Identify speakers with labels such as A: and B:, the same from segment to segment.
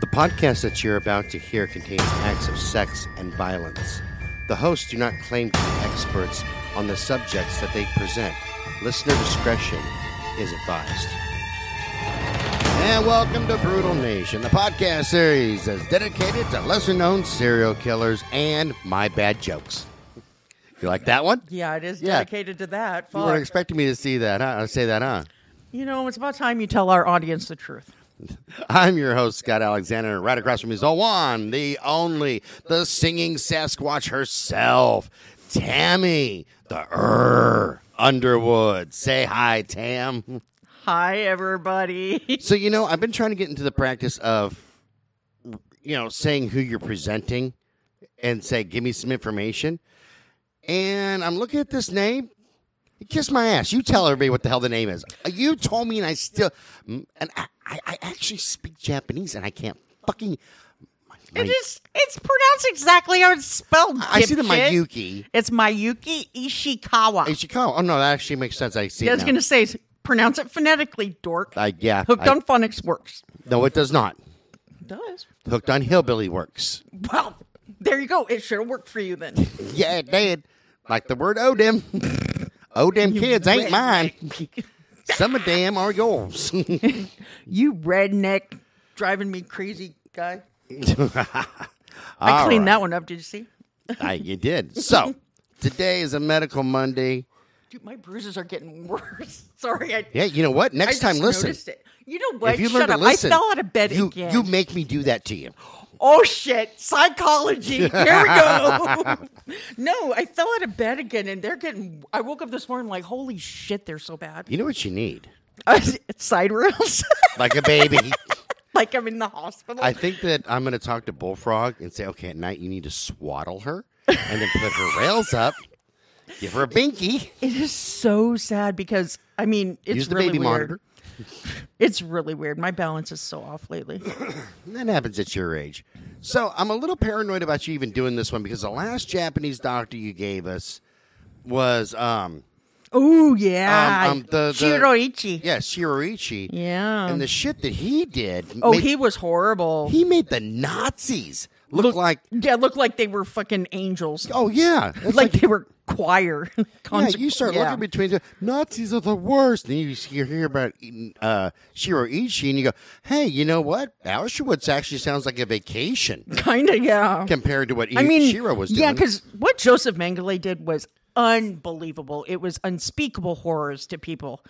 A: The podcast that you're about to hear contains acts of sex and violence. The hosts do not claim to be experts on the subjects that they present. Listener discretion is advised. And welcome to Brutal Nation, the podcast series that's dedicated to lesser known serial killers and my bad jokes. You like that one?
B: Yeah, it is
A: Yeah.
B: dedicated to that.
A: You weren't expecting me to see that, huh? Say that, huh?
B: You know, it's about time you tell our audience the truth.
A: I'm your host, Scott Alexander, and right across from me is the one, the only, the singing Sasquatch herself, Tammy, the Ur Underwood. Say hi, Tam.
B: Hi, everybody.
A: So, you know, I've been trying to get into the practice of, you know, saying who you're presenting and say, give me some information. And I'm looking at this name. Kiss my ass. You tell everybody what the hell the name is. Uh, you told me, and I still, and I, I, I actually speak Japanese, and I can't fucking. my-
B: It is. It's pronounced exactly how it's spelled.
A: I see the. Mayuki.
B: It's Mayuki Ishikawa.
A: Ishikawa. Oh no, that actually makes sense. I see.
B: I
A: it
B: was going to say, pronounce it phonetically, dork.
A: I, yeah.
B: Hooked
A: I-
B: on phonics works.
A: No, it does not.
B: It does.
A: Hooked on hillbilly works.
B: Well, there you go. It should have worked for you then.
A: Yeah, it did. Like the word Oh, Odem. Odem kids ain't mine. Some of them are yours.
B: you redneck driving me crazy guy. I
A: All
B: cleaned
A: right.
B: that one up. Did you see?
A: I, you did. So, today is a medical Monday.
B: Dude, my bruises are getting worse. Sorry, I.
A: Yeah, you know what?
B: I
A: Next
B: just
A: time, listen.
B: You know what?
A: If you
B: Shut
A: learn to
B: up.
A: listen,
B: I fell out of bed
A: you,
B: again.
A: you make me do that to you.
B: Oh shit! Psychology. Here we go. no, I fell out of bed again, and they're getting. I woke up this morning like, holy shit, they're so bad.
A: You know what you need?
B: Uh, side rails,
A: Like a baby.
B: like I'm in the hospital.
A: I think that I'm going to talk to Bullfrog and say, okay, at night you need to swaddle her and then put her rails up, give her a binky,
B: it is so sad because I mean, it's
A: use the
B: really
A: baby
B: weird.
A: monitor.
B: It's really weird. My balance is so off lately.
A: That happens at your age. So I'm a little paranoid about you even doing this one because the last Japanese doctor you gave us was, um,
B: Oh yeah,
A: Um, um, the- the-
B: Shiroichi.
A: yeah, Shiroichi.
B: Yeah.
A: And the shit that he did.
B: oh,
A: made-
B: he was horrible.
A: he made the Nazis look, like,
B: yeah, looked like they were fucking angels.
A: oh yeah, It's
B: like, they were choir.
A: Yeah, you start
B: yeah.
A: looking between the Nazis are the worst. And you, hear about uh, Shiroichi, and you go, "Hey, you know what? Auschwitz actually sounds like a vacation
B: kind of yeah.
A: compared to what
B: I mean,
A: Shiro was doing."
B: yeah, because what Joseph Mengele did was unbelievable. It was unspeakable horrors to people,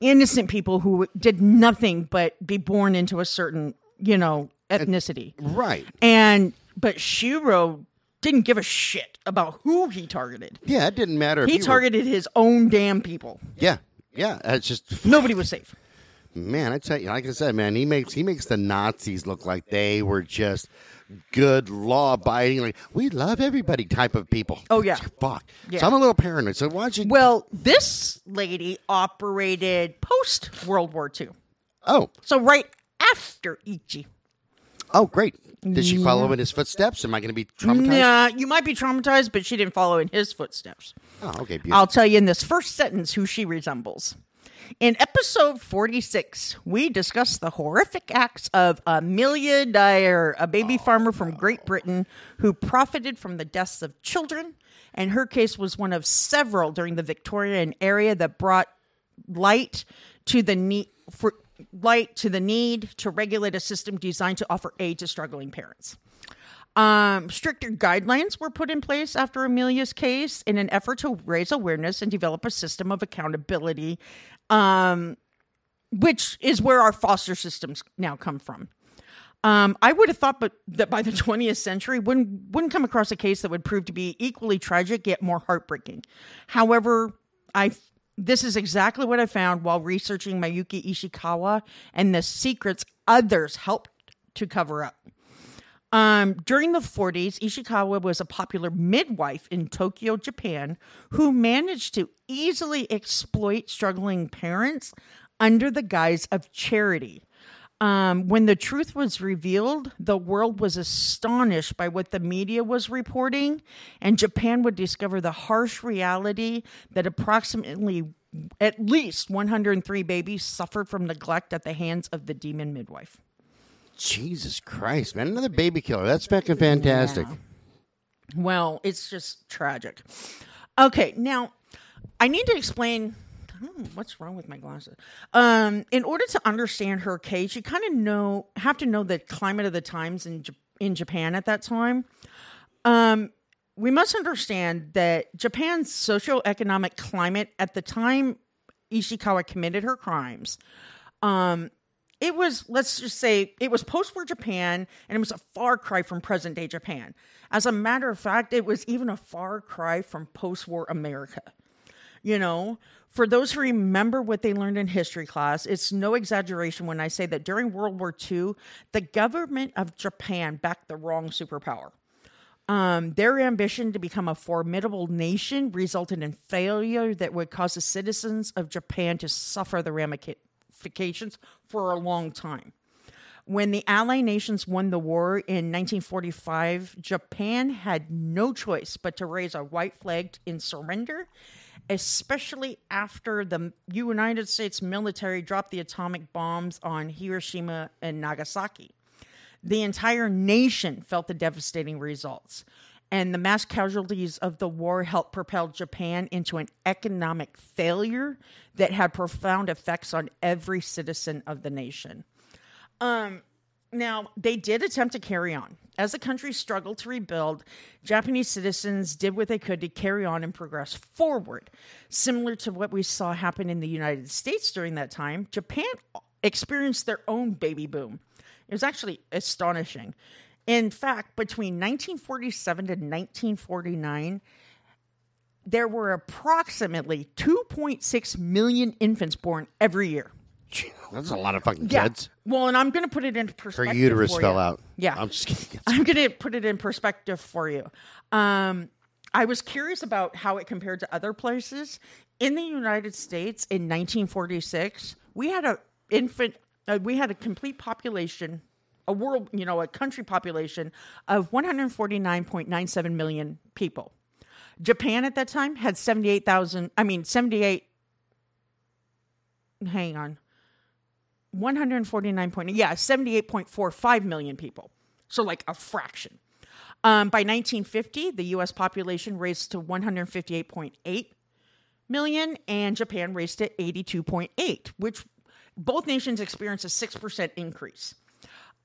B: innocent people who did nothing but be born into a certain, you know, ethnicity.
A: right?
B: And but Shiro didn't give a shit about who he targeted.
A: Yeah, it didn't matter. If
B: He
A: you were-
B: targeted his own damn people.
A: yeah, yeah. It's just
B: Nobody was safe.
A: man. I tell you, like I said, man, he makes he makes the Nazis look like they were just good law abiding, like we love everybody type of people.
B: Oh, yeah.
A: fuck.
B: Yeah.
A: So I'm a little paranoid. So why don't you?
B: Well, this lady operated post World War II.
A: oh,
B: So right after Ichi.
A: Oh, great. Did she follow in his footsteps? Am I going to be traumatized?
B: Nah, you might be traumatized, but she didn't follow in his footsteps.
A: Oh, okay. Beautiful.
B: I'll tell you in this first sentence who she resembles. In episode 46, we discuss the horrific acts of Amelia Dyer, a baby oh, farmer from Great Britain who profited from the deaths of children. And her case was one of several during the Victorian era that brought light to the need for light to the need to regulate a system designed to offer aid to struggling parents. Um, stricter guidelines were put in place after Amelia's case in an effort to raise awareness and develop a system of accountability, um, which is where our foster systems now come from. Um, I would have thought, but that by the 20th century, wouldn't wouldn't come across a case that would prove to be equally tragic yet more heartbreaking. However, I this is exactly what I found while researching Mayuki Ishikawa and the secrets others helped to cover up. Um, during the 40s, Ishikawa was a popular midwife in Tokyo, Japan, who managed to easily exploit struggling parents under the guise of charity. Um, when the truth was revealed, the world was astonished by what the media was reporting, and Japan would discover the harsh reality that approximately at least 103 babies suffered from neglect at the hands of the demon midwife.
A: Jesus Christ, man! Another baby killer. That's fucking fantastic.
B: Yeah. Well, it's just tragic. Okay, now I need to explain. I what's wrong with my glasses. Um, in order to understand her case, you kind of know have to know the climate of the times in J- in Japan at that time. Um, we must understand that Japan's socioeconomic climate at the time Ishikawa committed her crimes. Um, it was let's just say it was post-war Japan, and it was a far cry from present-day Japan. As a matter of fact, it was even a far cry from post-war America. You know, for those who remember what they learned in history class, it's no exaggeration when I say that during World War II, the government of Japan backed the wrong superpower. Um, their ambition to become a formidable nation resulted in failure that would cause the citizens of Japan to suffer the ramifications for a long time. When the Allied nations won the war in 1945, Japan had no choice but to raise a white flag in surrender, especially after the United States military dropped the atomic bombs on Hiroshima and Nagasaki. The entire nation felt the devastating results, and the mass casualties of the war helped propel Japan into an economic failure that had profound effects on every citizen of the nation. Um, now, they did attempt to carry on. As the country struggled to rebuild, Japanese citizens did what they could to carry on and progress forward. Similar to what we saw happen in the United States during that time, Japan experienced their own baby boom. It was actually astonishing. In fact, between 1947 to 1949, there were approximately 2.6 million infants born every year.
A: Gee, That's a lot of fucking kids.
B: Well, and I'm going to put it into
A: Her
B: perspective.
A: uterus
B: for
A: fell
B: you.
A: out.
B: Yeah.
A: I'm just kidding.
B: I'm going to put it in perspective for you. Um, I was curious about how it compared to other places. In the United States in 1946, we had a infant, uh, we had a complete population, a world, you know, a country population of 149.97 million people. Japan at that time had 78,000, I mean, 78, hang on, 149 point yeah 78.45 million people. So like a fraction. Um, by 1950 the us population raised to 158.8 million and japan raised to 82.8 which both nations experienced a 6% increase.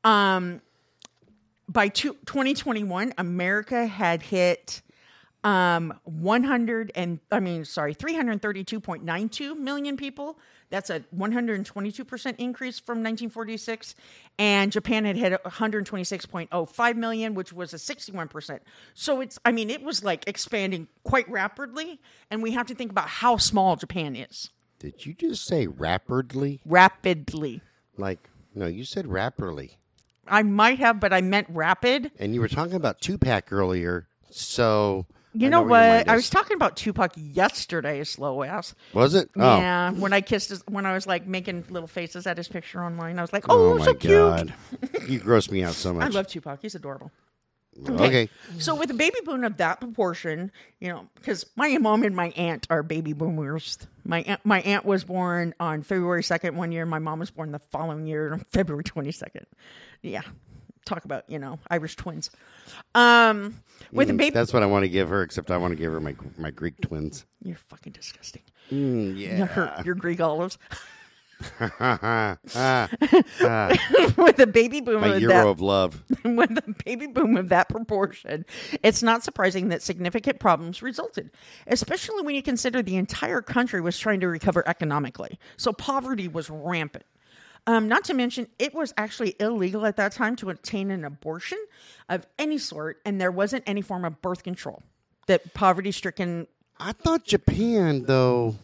B: Um, by two, 2021 america had hit um 100 and i mean sorry 332.92 million people that's a 122% increase from 1946 and japan had hit 126.05 million which was a 61% so it's i mean it was like expanding quite rapidly and we have to think about how small japan is
A: Did you just say rapidly?
B: rapidly
A: Like, no, you said rapidly.
B: i might have but i meant rapid
A: And you were talking about Tupac earlier. So.
B: You know,
A: where
B: what i was talking about tupac yesterday slow ass
A: Was it? Oh.
B: Yeah, when I kissed his, when I was like making little faces at his picture online, I was like, "Oh,
A: Oh, my
B: so cute!"
A: God. you gross me out so much.
B: I love Tupac; he's adorable.
A: Okay.
B: So with a baby boom of that proportion, you know, because my mom and my aunt are baby boomers. My aunt, my aunt was born on February second one year. My mom was born the following year on February twenty second. Yeah, talk about you know Irish twins. Um, with a baby,
A: That's what I want to give her, except I want to give her my my Greek twins.
B: you're fucking disgusting.
A: Mm, yeah.
B: you're Greek olives.
A: Ah,
B: with a baby boom
A: my
B: of
A: euro
B: that
A: of love.
B: with a baby boom of that proportion, it's not surprising that significant problems resulted, especially when you consider the entire country was trying to recover economically. So poverty was rampant. Um, not to mention, it was actually illegal at that time to obtain an abortion of any sort, and there wasn't any form of birth control that poverty stricken.
A: I thought Japan, though,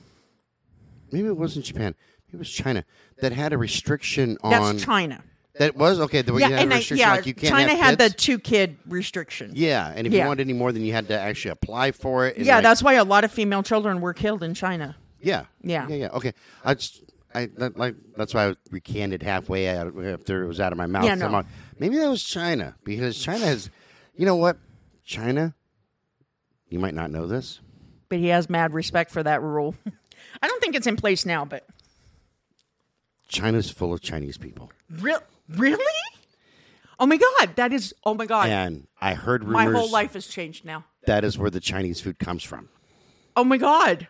A: maybe it wasn't Japan. Maybe it was China that had a restriction on.
B: That's China.
A: That was okay. The way you had a
B: and I, yeah,
A: like you can't
B: China had the two kid restriction.
A: Yeah, and if
B: Yeah.
A: you wanted any more, then you had to actually apply for it.
B: Yeah,
A: like-
B: that's why a lot of female children were killed in China.
A: yeah,
B: Yeah.
A: yeah, yeah. Okay, I just, I that, like that's why I recanted halfway out after it was out of my mouth.
B: Yeah, no.
A: Somehow. Maybe that was China because China has, you know what, China. You might not know this.
B: but he has mad respect for that rule. I don't think it's in place now, but
A: China's full of Chinese people.
B: real, really? Oh my god, that is. Oh my god,
A: And I heard rumors.
B: my whole life has changed now.
A: that is where the Chinese food comes from.
B: Oh my god,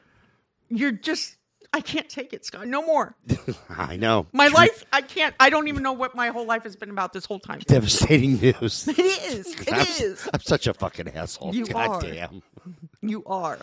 B: you're just. I can't take it, Scott. No more.
A: I know.
B: My life. I can't. I don't even know what my whole life has been about this whole time.
A: Devastating news.
B: It is. It
A: I'm,
B: is.
A: I'm such a fucking asshole.
B: You
A: God
B: are.
A: damn.
B: You are.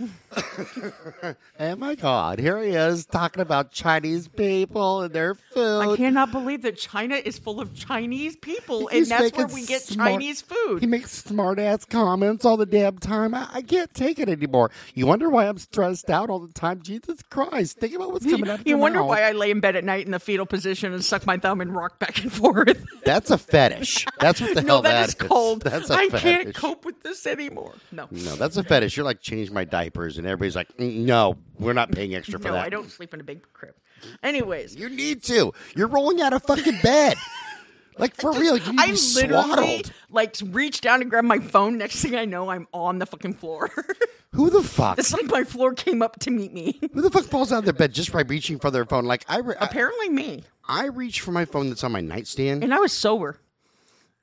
A: Oh my God. Here he is talking about Chinese people and their food.
B: I cannot believe that China is full of Chinese people, and
A: He's
B: that's where we get
A: smart-
B: Chinese food.
A: He makes smart ass comments all the damn time. I, I can't take it anymore. You wonder why I'm stressed out all the time? Jesus Christ. Think about what's coming out
B: You wonder why I lay in bed at night in the fetal position and suck my thumb and rock back and forth.
A: That's a fetish. That's what the
B: no,
A: hell
B: that is cold.
A: That's a
B: I
A: fetish.
B: can't cope with this anymore. No.
A: No, that's a fetish. You're like, change my diapers, and everybody's like, "Mm, no, we're not paying extra for
B: No,
A: that.
B: I don't sleep in a big crib. Anyways,
A: You need to. You're rolling out of fucking bed. like for real, you
B: I literally
A: swaddled.
B: like reached down and grab my phone. Next thing I know, I'm on the fucking floor.
A: Who the fuck?
B: it's like my floor came up to meet me.
A: Who the fuck falls out of their bed just by reaching for their phone? Like I, re- I,
B: Apparently, me.
A: I reach for my phone that's on my nightstand,
B: And I was sober.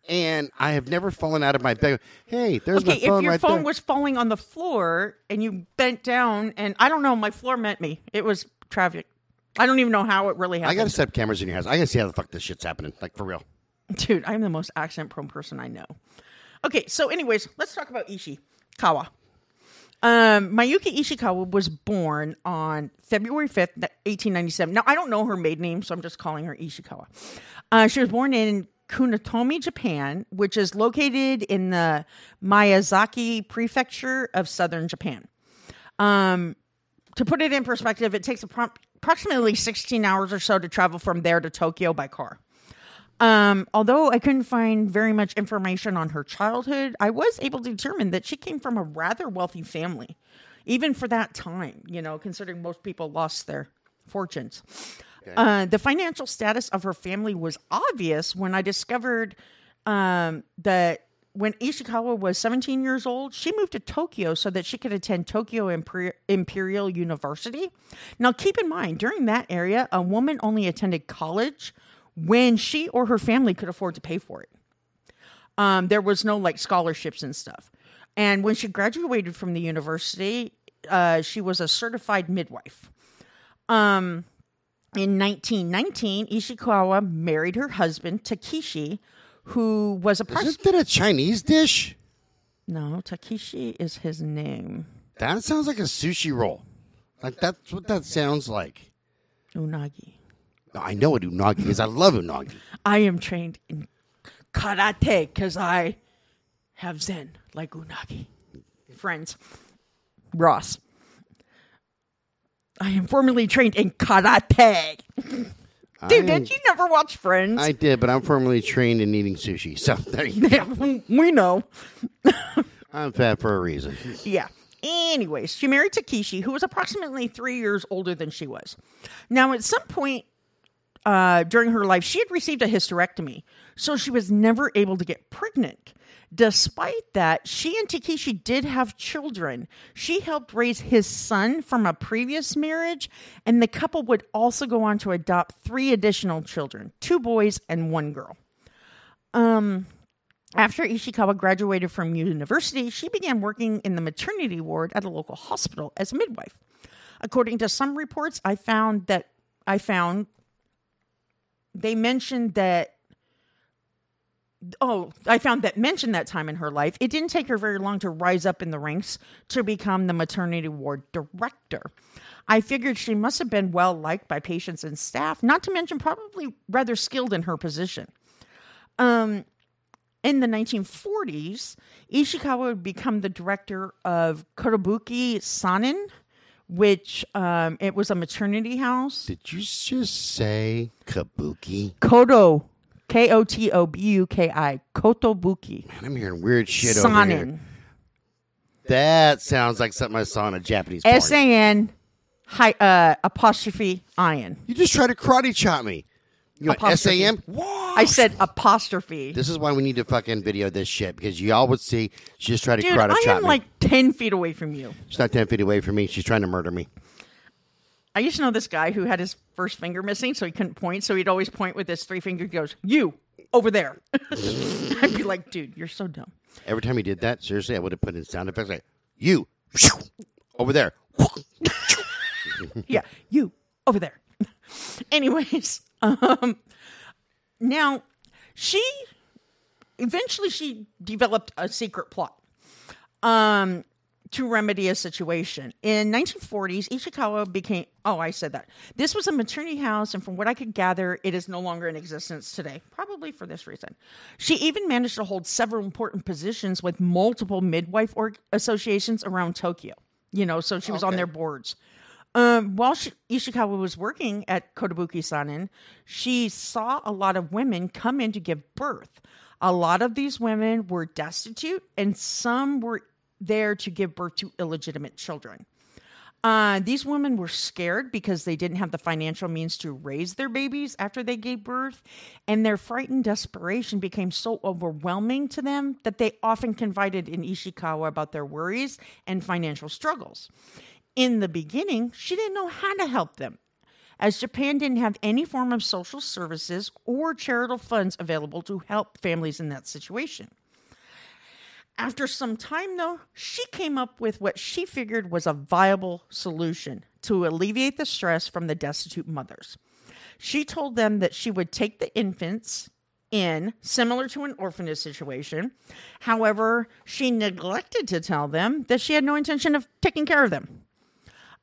A: And I have never fallen out of my bed. Hey, there's
B: Okay,
A: my phone
B: if your
A: right
B: phone
A: there.
B: was falling on the floor and you bent down, and I don't know, my floor met me. It was traffic. I don't even know how it really happened.
A: I gotta set up cameras in your house. I gotta see how the fuck this shit's happening. Like for real.
B: Dude, I'm the most accent prone person I know. Okay, so anyways, let's talk about Ishikawa. Um, Mayuki Ishikawa was born on February 5th, 1897. Now, I don't know her maiden name, so I'm just calling her Ishikawa. Uh, she was born in Kunitomi, Japan, which is located in the Miyazaki prefecture of southern Japan. Um, to put it in perspective, it takes appro- approximately 16 hours or so to travel from there to Tokyo by car. Um, although I couldn't find very much information on her childhood, I was able to determine that she came from a rather wealthy family, even for that time, you know, considering most people lost their fortunes. Uh, the financial status of her family was obvious when I discovered um, that when Ishikawa was 17 years old, she moved to Tokyo so that she could attend Tokyo Imper- Imperial University. Now, keep in mind, during that area, a woman only attended college when she or her family could afford to pay for it. Um, there was no like scholarships and stuff. And when she graduated from the university, uh, she was a certified midwife. Um, in 1919, Ishikawa married her husband Takeshi, who was a.
A: Isn't that a Chinese dish?
B: No, Takeshi is his name.
A: That sounds like a sushi roll. Like that's what that sounds like.
B: Unagi.
A: I know what unagi is. I love unagi.
B: I am trained in karate because I have Zen like Unagi. Friends, Ross. I am formerly trained in karate. Dude,
A: I,
B: did you never watch Friends?
A: I did, but I'm firmly trained in eating sushi. So there you go.
B: we know.
A: I'm fat for a reason.
B: Yeah. Anyways, she married Takeshi, who was approximately three years older than she was. Now, at some point uh, during her life, she had received a hysterectomy, so she was never able to get pregnant. Despite that, she and Takeshi did have children. She helped raise his son from a previous marriage, and the couple would also go on to adopt three additional children two boys and one girl. Um, after Ishikawa graduated from university, she began working in the maternity ward at a local hospital as a midwife. According to some reports, I found that I found they mentioned that oh, I found that mentioned that time in her life. It didn't take her very long to rise up in the ranks to become the maternity ward director. I figured she must have been well liked by patients and staff, not to mention probably rather skilled in her position. Um, in the 1940s, Ishikawa would become the director of Kotobuki Sanin, which um, it was a maternity house.
A: Did you just say kabuki?
B: Koto, K O T O B U K I, Kotobuki
A: Man, I'm hearing weird shit over here.
B: Sanin,
A: That sounds like something I saw in a Japanese porn.
B: S A N, hi- uh, apostrophe ion.
A: You just tried to karate chop me. You went
B: Apostrophe.
A: SAM? What?
B: I said apostrophe.
A: This is why we need to fucking video this shit because y'all would see she just tried to
B: Dude,
A: karate
B: I
A: chop
B: am
A: me.
B: like 10 feet away from you.
A: She's not 10 feet away from me. She's trying to murder me.
B: I used to know this guy who had his first finger missing, so he couldn't point. So he'd always point with his three finger. He goes, "You over there. I'd be like, dude, you're so dumb.
A: Every time he did that, seriously, I would have put in sound effects like you over there.
B: yeah, you over there. Anyways, um, now she eventually she developed a secret plot um, to remedy a situation. In 1940s, Ishikawa became. Oh, I said that. This was a maternity house, and from what I could gather, it is no longer in existence today. Probably for this reason. She even managed to hold several important positions with multiple midwife org- associations around Tokyo. You know, so she was on their boards. Um, while she, Ishikawa was working at Kotobuki Sanin, she saw a lot of women come in to give birth. A lot of these women were destitute, and some were there to give birth to illegitimate children. Uh, these women were scared because they didn't have the financial means to raise their babies after they gave birth, and their frightened desperation became so overwhelming to them that they often confided in Ishikawa about their worries and financial struggles. In the beginning, she didn't know how to help them, as Japan didn't have any form of social services or charitable funds available to help families in that situation. After some time, though, she came up with what she figured was a viable solution to alleviate the stress from the destitute mothers. She told them that she would take the infants in, similar to an orphanage situation. However, she neglected to tell them that she had no intention of taking care of them.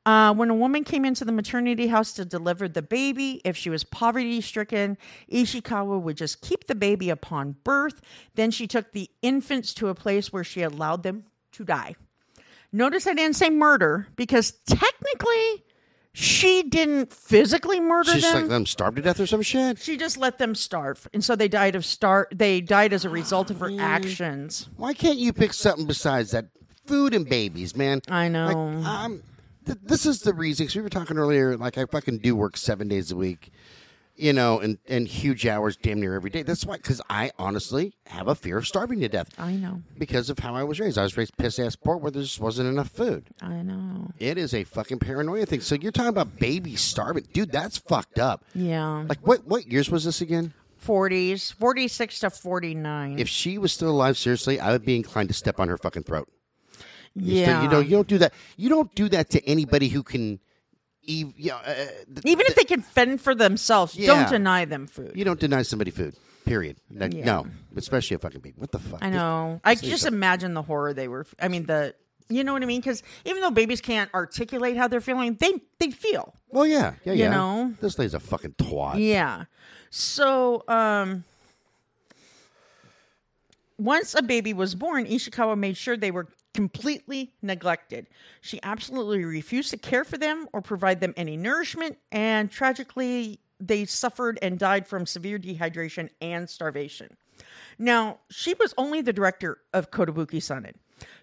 B: Uh, when a woman came into the maternity house to deliver the baby, if she was poverty stricken, Ishikawa would just keep the baby upon birth. Then she took the infants to a place where she allowed them to die. Notice I didn't say murder because technically she didn't physically murder
A: She's
B: them.
A: let them starve to death or some shit.
B: she just let them starve, and so they died of star. They died as a result of her actions.
A: Why can't you pick something besides that? Food and babies, man.
B: I know.
A: Like, um, th- this is the reason. Cause we were talking earlier. Like I fucking do work seven days a week, you know, and and huge hours, damn near every day. That's why. Because I honestly have a fear of starving to death
B: I know.
A: because of how I was raised. I was raised piss ass poor where there just wasn't enough food.
B: I know.
A: It is a fucking paranoia thing. So you're talking about babies starving, dude. That's fucked up.
B: Yeah.
A: Like what? What years was this again?
B: 40s, 46 to 49.
A: If she was still alive, seriously, I would be inclined to step on her fucking throat. You
B: yeah.
A: still- you know, you don't do that. You don't do that to anybody who can. ev- You know, uh, th-
B: Even if they can fend for themselves,
A: Yeah.
B: don't deny them food.
A: you don't deny somebody food. Period. Like,
B: Yeah.
A: No, especially a fucking baby. What the fuck?
B: I know. I just imagine the horror they were. I mean, the. You know what I mean? Because even though babies can't articulate how they're feeling, they they feel.
A: Well, yeah, yeah, yeah.
B: You know?
A: this lady's a fucking twat.
B: Yeah. So, um, once a baby was born, Ishikawa made sure they were completely neglected. She absolutely refused to care for them or provide them any nourishment, and tragically, they suffered and died from severe dehydration and starvation. Now, she was only the director of Kotobuki Sanin,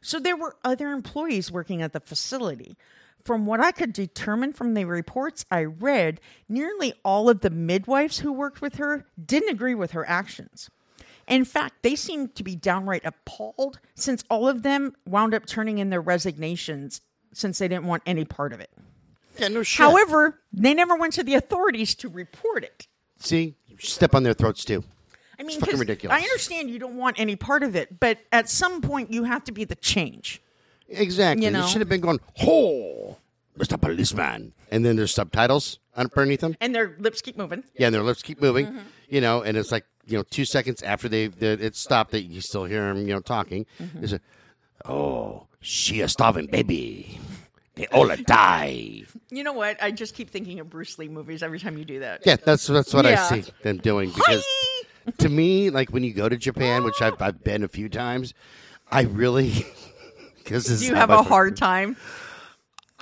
B: so there were other employees working at the facility. From what I could determine from the reports I read, nearly all of the midwives who worked with her didn't agree with her actions. In fact, they seemed to be downright appalled since all of them wound up turning in their resignations since they didn't want any part of it.
A: Yeah, no shit.
B: However, they never went to the authorities to report it.
A: see, step on their throats too.
B: I mean,
A: It's fucking
B: 'cause
A: ridiculous.
B: I understand you don't want any part of it, but at some point you have to be the change.
A: Exactly.
B: You
A: It
B: know?
A: should have been going, "Ho, Mr. Policeman," and then there's subtitles underneath them.
B: And their lips keep moving.
A: Yeah, and their lips keep moving,
B: Mm-hmm.
A: you know, and it's like you know, two seconds after they, they it stopped, that you still hear them, you know, talking.
B: Mm-hmm.
A: It's a, oh, she a starving baby. They all die.
B: You know what? I just keep thinking of Bruce Lee movies every time you do that.
A: Yeah, that's that's what
B: Yeah.
A: I see them doing because to me, like when you go to Japan, which I've I've been a few times, I really because
B: Do you have a hard time?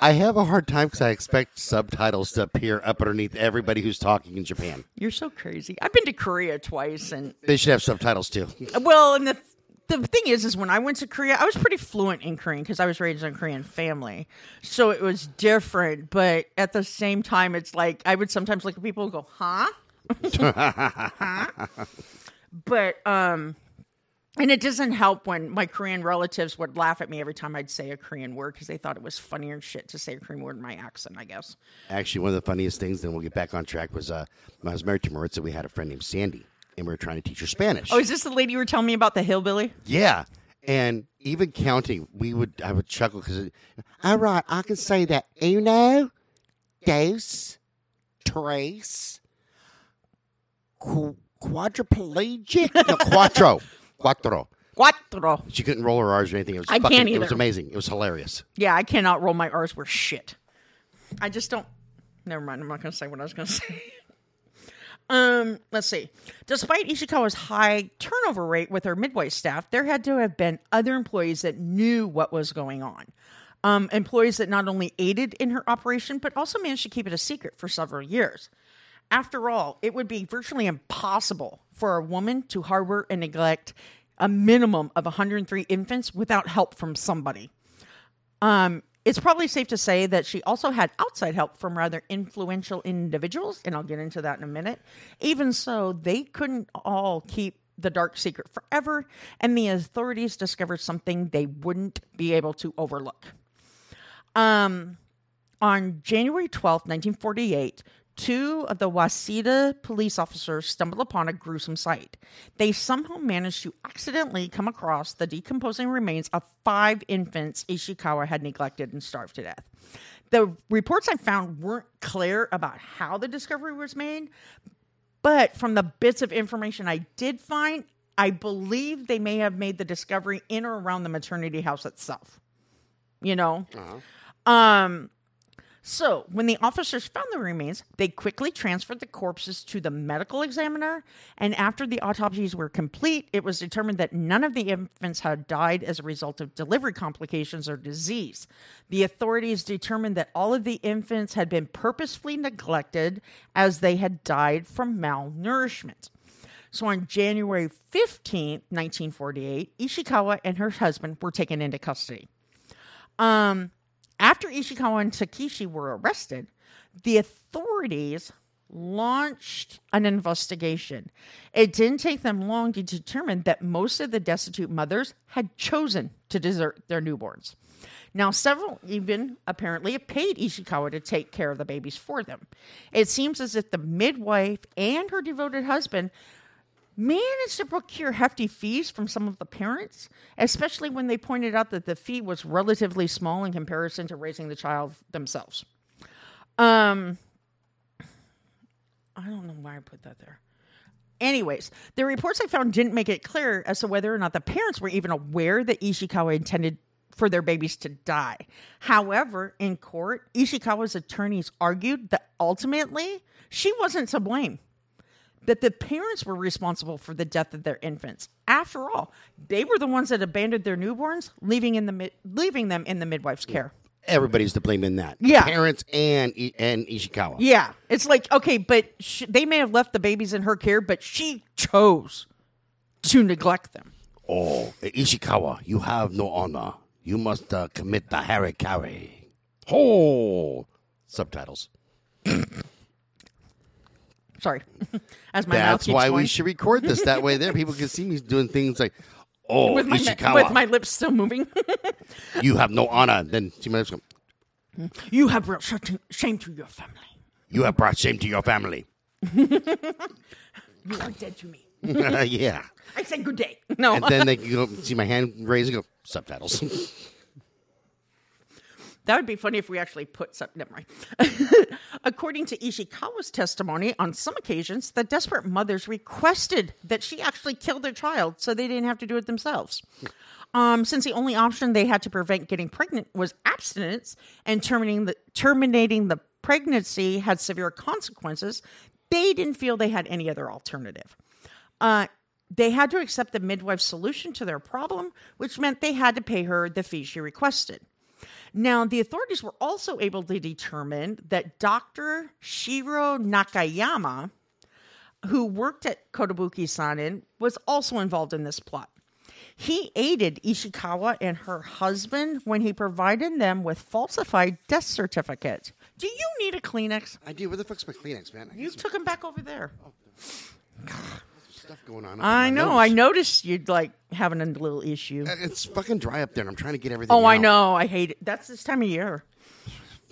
A: I have a hard time because I expect subtitles to appear up underneath everybody who's talking in Japan.
B: You're so crazy. I've been to Korea twice, and
A: They should have subtitles too.
B: well, and the the thing is, is when I went to Korea, I was pretty fluent in Korean because I was raised in a Korean family, so it was different. But at the same time, it's like I would sometimes look at people and go, "Huh." Huh? But um, and it doesn't help when my Korean relatives would laugh at me every time I'd say a Korean word because they thought it was funnier and shit to say a Korean word in my accent. I guess.
A: Actually, one of the funniest things, then we'll get back on track, was uh, when I was married to Maritza, we had a friend named Sandy. and we were trying to teach her Spanish.
B: Oh, is this the lady you were telling me about the hillbilly?
A: Yeah, and even counting, we would I would chuckle because, all right, I can say that uno, dos, tres, qu- quadriplegic, no, quattro, quattro.
B: Cuatro.
A: She couldn't roll her R's or anything. It was
B: I
A: fucking,
B: can't either.
A: It was amazing. It was hilarious.
B: Yeah, I cannot roll my R's. We're shit. I just don't. Never mind. I'm not going to say what I was going to say. Um, let's see. Despite Ishikawa's high turnover rate with her midwife staff, there had to have been other employees that knew what was going on. Um, employees that not only aided in her operation, but also managed to keep it a secret for several years. After all, it would be virtually impossible for a woman to harbor and neglect a minimum of 103 infants without help from somebody. Um, it's probably safe to say that she also had outside help from rather influential individuals, and I'll get into that in a minute. Even so, they couldn't all keep the dark secret forever, and the authorities discovered something they wouldn't be able to overlook. Um, on January twelfth, 1948, two of the Waseda police officers stumbled upon a gruesome sight. They somehow managed to accidentally come across the decomposing remains of five infants Ishikawa had neglected and starved to death. The reports I found weren't clear about how the discovery was made, but from the bits of information I did find, I believe they may have made the discovery in or around the maternity house itself. You know? Um so, when the officers found the remains, they quickly transferred the corpses to the medical examiner, and after the autopsies were complete, it was determined that none of the infants had died as a result of delivery complications or disease. The authorities determined that all of the infants had been purposefully neglected as they had died from malnourishment. So on January 15th, 1948, Ishikawa and her husband were taken into custody. Um, after Ishikawa and Takeshi were arrested, the authorities launched an investigation. It didn't take them long to determine that most of the destitute mothers had chosen to desert their newborns. Now, several even apparently paid Ishikawa to take care of the babies for them. It seems as if the midwife and her devoted husband managed to procure hefty fees from some of the parents, especially when they pointed out that the fee was relatively small in comparison to raising the child themselves. Um, I don't know why I put that there. Anyways, the reports I found didn't make it clear as to whether or not the parents were even aware that Ishikawa intended for their babies to die. However, in court, Ishikawa's attorneys argued that ultimately she wasn't to blame that the parents were responsible for the death of their infants. After all, they were the ones that abandoned their newborns, leaving in the mid- leaving them in the midwife's care.
A: Everybody's to blame in that.
B: Yeah.
A: parents and and Ishikawa.
B: Yeah, it's like okay, but sh- they may have left the babies in her care, but she chose to neglect them.
A: Oh, Ishikawa, you have no honor. You must uh, commit the harikari. Oh, subtitles.
B: Sorry, as my
A: That's why we should record this. That way, there people can see me doing things like, "Oh,
B: with my
A: Ishikawa,
B: with my lips still moving.
A: you have no honor." Then she might go,
B: you have brought shame to your family.
A: "You have brought shame to your family."
B: You are dead to me.
A: yeah,
B: I said good day. No,
A: and then they can go see my hand raised and go subtitles.
B: That would be funny if we actually put some. According to Ishikawa's testimony, on some occasions, the desperate mothers requested that she actually kill their child so they didn't have to do it themselves. Um, since the only option they had to prevent getting pregnant was abstinence, and terminating the terminating the pregnancy had severe consequences, they didn't feel they had any other alternative. Uh, they had to accept the midwife's solution to their problem, which meant they had to pay her the fee she requested. Now, the authorities were also able to determine that Dr. Shiro Nakayama, who worked at Kotobuki Sanin, was also involved in this plot. He aided Ishikawa and her husband when he provided them with falsified death certificates. Do you need a Kleenex?
A: I do. Where the fuck's my Kleenex, man? I
B: You took them back over there. Oh.
A: some stuff going on.
B: I know. I noticed you'd like having a little issue.
A: Uh, It's fucking dry up there, and I'm trying to get everything.
B: Oh, I
A: out.
B: know. I hate it. That's this time of year.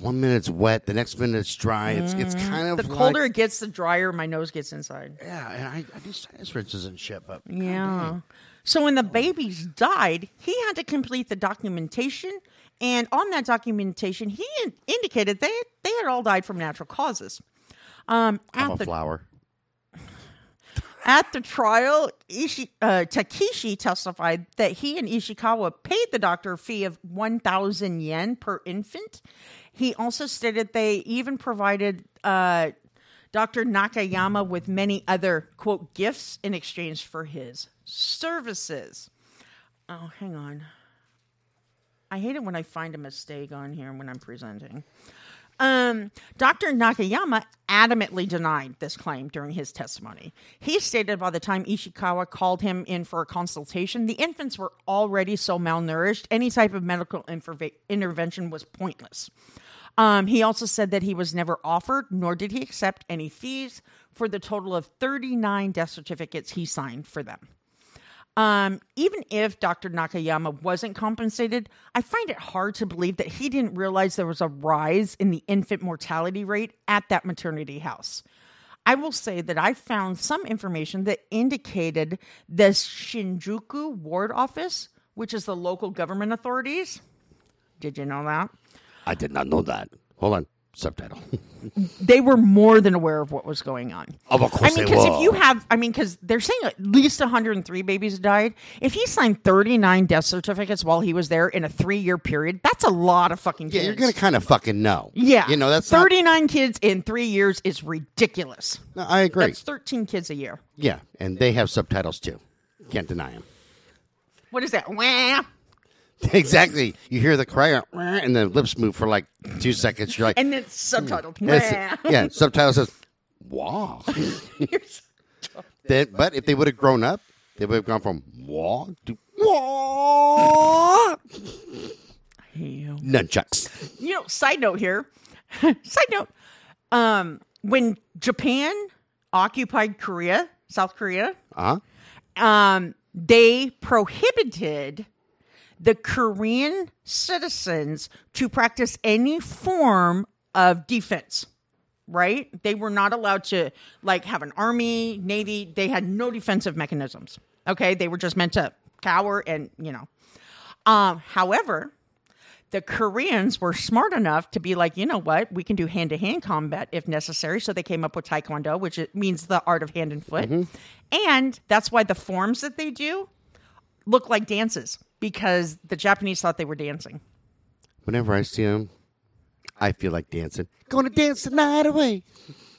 A: one minute it's wet, the next minute it's dry. It's it's kind of
B: Mm. The
A: like-
B: colder it gets, the drier my nose gets inside.
A: yeah, and I, I do sinus rinses and shit, but
B: Yeah. So when the babies died, he had to complete the documentation, and on that documentation, he in- indicated they they had all died from natural causes. Um,
A: I'm
B: at
A: a
B: the
A: flower.
B: At the trial, Ishi, uh, testified that he and Ishikawa paid the doctor a fee of 1,000 yen per infant. He also stated they even provided uh, Dr. Nakayama with many other, quote, gifts in exchange for his services. Oh, hang on. I hate it when I find a mistake on here when I'm presenting. Um, Dr. Nakayama adamantly denied this claim during his testimony. He stated by the time Ishikawa called him in for a consultation, the infants were already so malnourished, any type of medical intervention was pointless. Um, he also said that he was never offered, nor did he accept any fees for the total of 39 death certificates he signed for them. Um, even if Dr. Nakayama wasn't compensated, I find it hard to believe that he didn't realize there was a rise in the infant mortality rate at that maternity house. I will say that I found some information that indicated the Shinjuku ward office, which is the local government authorities. Did you know that?
A: I did not know that. Hold on, subtitle.
B: They were more than aware of what was going on.
A: Of course
B: I mean, because if you have, I mean, because they're saying at least 103 babies died. If he signed 39 death certificates while he was there in a three year period, that's a lot of fucking kids.
A: yeah, you're gonna kind of fucking know.
B: Yeah.
A: you know that's not-
B: 39 kids in three years is ridiculous.
A: No, I agree.
B: That's 13 kids a year.
A: yeah, and they have subtitles too. Can't deny them.
B: What is that? Wah.
A: exactly. You hear the cry, and the lips move for like two seconds. You're like,
B: And then it's subtitled.
A: And it's- yeah, subtitle says, "Wow." Then, but if they would have grown up, they would have gone from "wah" to "wah." Nunchucks.
B: You know, side note here. side note. Um, when Japan occupied Korea, South Korea,
A: Uh huh.
B: um, they prohibited the Korean citizens to practice any form of defense. Right? They were not allowed to like have an army, navy. They had no defensive mechanisms. Okay, they were just meant to cower and you know. Um, however, the Koreans were smart enough to be like, you know what, we can do hand to hand combat if necessary. So they came up with Taekwondo, which means the art of hand and foot. And that's why the forms that they do look like dances because the Japanese thought they were dancing.
A: Whenever I see them, I feel like dancing. Gonna dance the night away.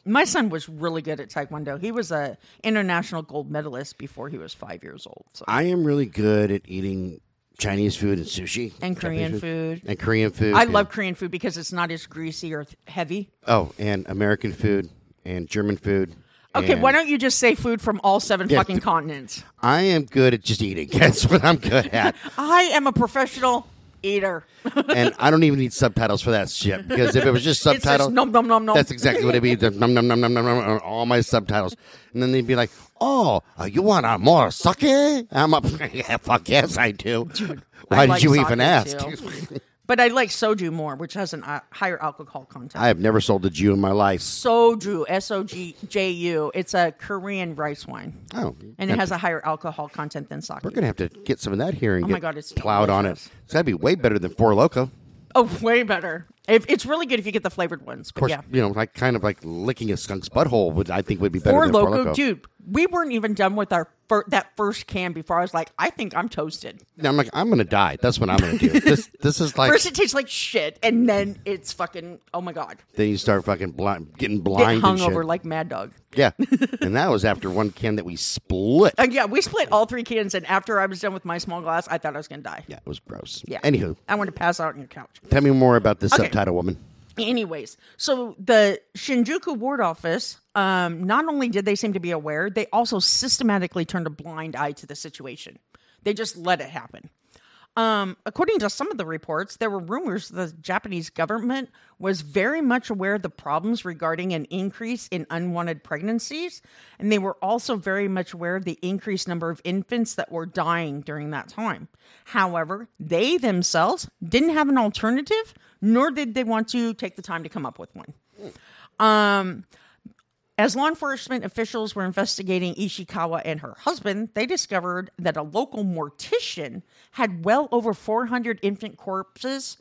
B: My son was really good at Taekwondo. He was a international gold medalist before he was five years old. So.
A: I am really good at eating Chinese food and sushi
B: And Korean food.
A: and Korean food.
B: I
A: and-
B: love Korean food because it's not as greasy or th- heavy.
A: oh, and American food and German food.
B: Okay,
A: and
B: why don't you just say food from all seven
A: Yeah,
B: fucking
A: th-
B: continents?
A: I am good at just eating. That's what I'm good at.
B: I am a professional eater.
A: and I don't even need subtitles for that shit because if it was just subtitles,
B: nom nom nom nom.
A: that's exactly what it'd be. The num num num num num on all my subtitles, and then they'd be like, "Oh, uh, you want a more sake?" I'm up. yeah, fuck yes, I do. Why
B: I
A: did
B: like
A: you even ask?
B: But I like soju more, which has a uh, higher alcohol content.
A: I have never sold a Jew in my life.
B: soju, S O G J U. It's a Korean rice wine,
A: Oh,
B: and it has a higher alcohol content than sake.
A: We're gonna have to get some of that here and
B: Oh
A: get
B: my God, it's
A: plowed on it.
B: delicious.
A: It's gotta be way better than Four Loco.
B: Oh, way better. If, it's really good if you get the flavored ones.
A: Of course,
B: yeah.
A: you know, like kind of like licking a skunk's butthole would I think would be better
B: Four
A: than Four
B: Loco,
A: Loco.
B: dude. We weren't even done with our fir- that first can before I was like, I think I'm toasted.
A: I'm like, I'm gonna die. That's what I'm gonna do. this this is like
B: First, it tastes like shit, and then it's fucking. Oh my god,
A: then you start fucking blind, getting
B: get
A: blind and shit.
B: hungover like Mad Dog.
A: Yeah, and that was after one can that we split.
B: Uh, yeah, we split all three cans, and after I was done with my small glass, I thought I was gonna die.
A: Yeah, it was gross.
B: Yeah.
A: Anywho,
B: I wanted to pass out on your couch.
A: tell me more about this
B: Okay.
A: subtitle woman.
B: Anyways, so the Shinjuku ward office, um, not only did they seem to be aware, they also systematically turned a blind eye to the situation. They just let it happen. Um, according to some of the reports, there were rumors the Japanese government was very much aware of the problems regarding an increase in unwanted pregnancies, and they were also very much aware of the increased number of infants that were dying during that time. However, they themselves didn't have an alternative, nor did they want to take the time to come up with one. Um, as law enforcement officials were investigating Ishikawa and her husband, they discovered that a local mortician had well over 400 infant corpses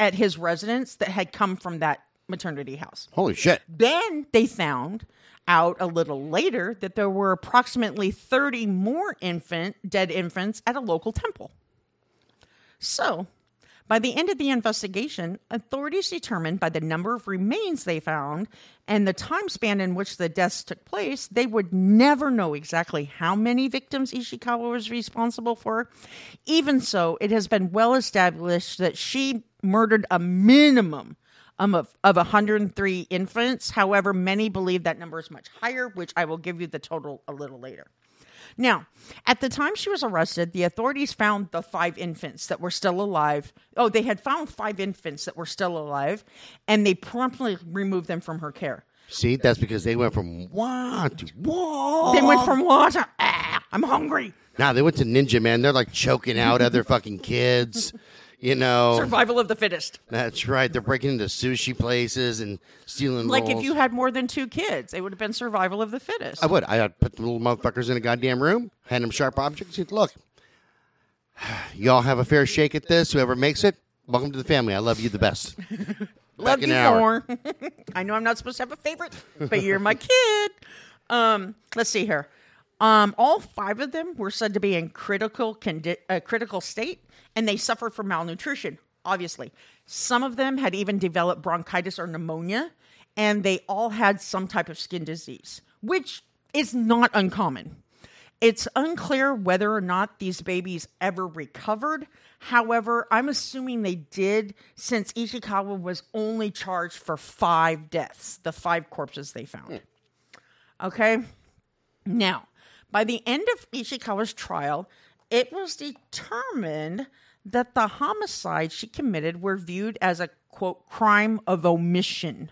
B: at his residence that had come from that maternity house.
A: Holy shit.
B: Then they found out a little later that there were approximately 30 more infant dead infants at a local temple. So, by the end of the investigation, authorities determined by the number of remains they found and the time span in which the deaths took place, they would never know exactly how many victims Ishikawa was responsible for. Even so, it has been well established that she murdered a minimum um, of, of 103 infants. However, many believe that number is much higher, which I will give you the total a little later. Now, at the time she was arrested, the authorities found the five infants that were still alive. Oh, they had found five infants that were still alive, and they promptly removed them from her care.
A: See, that's because they went from what to what.
B: They went from water. Ah, I'm hungry.
A: Now they went to Ninja Man. They're like choking out other fucking kids. You know,
B: Survival of the fittest.
A: that's right. They're breaking into sushi places and stealing.
B: Like if you had more than two kids, it would have been survival of the fittest.
A: I would. I'd put the little motherfuckers in a goddamn room, hand them sharp objects. Say, Look, y'all have a fair shake at this. Whoever makes it, welcome to the family. I love you the best.
B: Love you more. I know I'm not supposed to have a favorite, but you're my kid. Um, let's see here. Um, all five of them were said to be in critical condi- uh, critical state, and they suffered from malnutrition. Obviously, some of them had even developed bronchitis or pneumonia, and they all had some type of skin disease, which is not uncommon. It's unclear whether or not these babies ever recovered. However, I'm assuming they did since Ishikawa was only charged for five deaths, the five corpses they found. Okay? Now, by the end of Ishikawa's trial, it was determined that the homicides she committed were viewed as a quote crime of omission.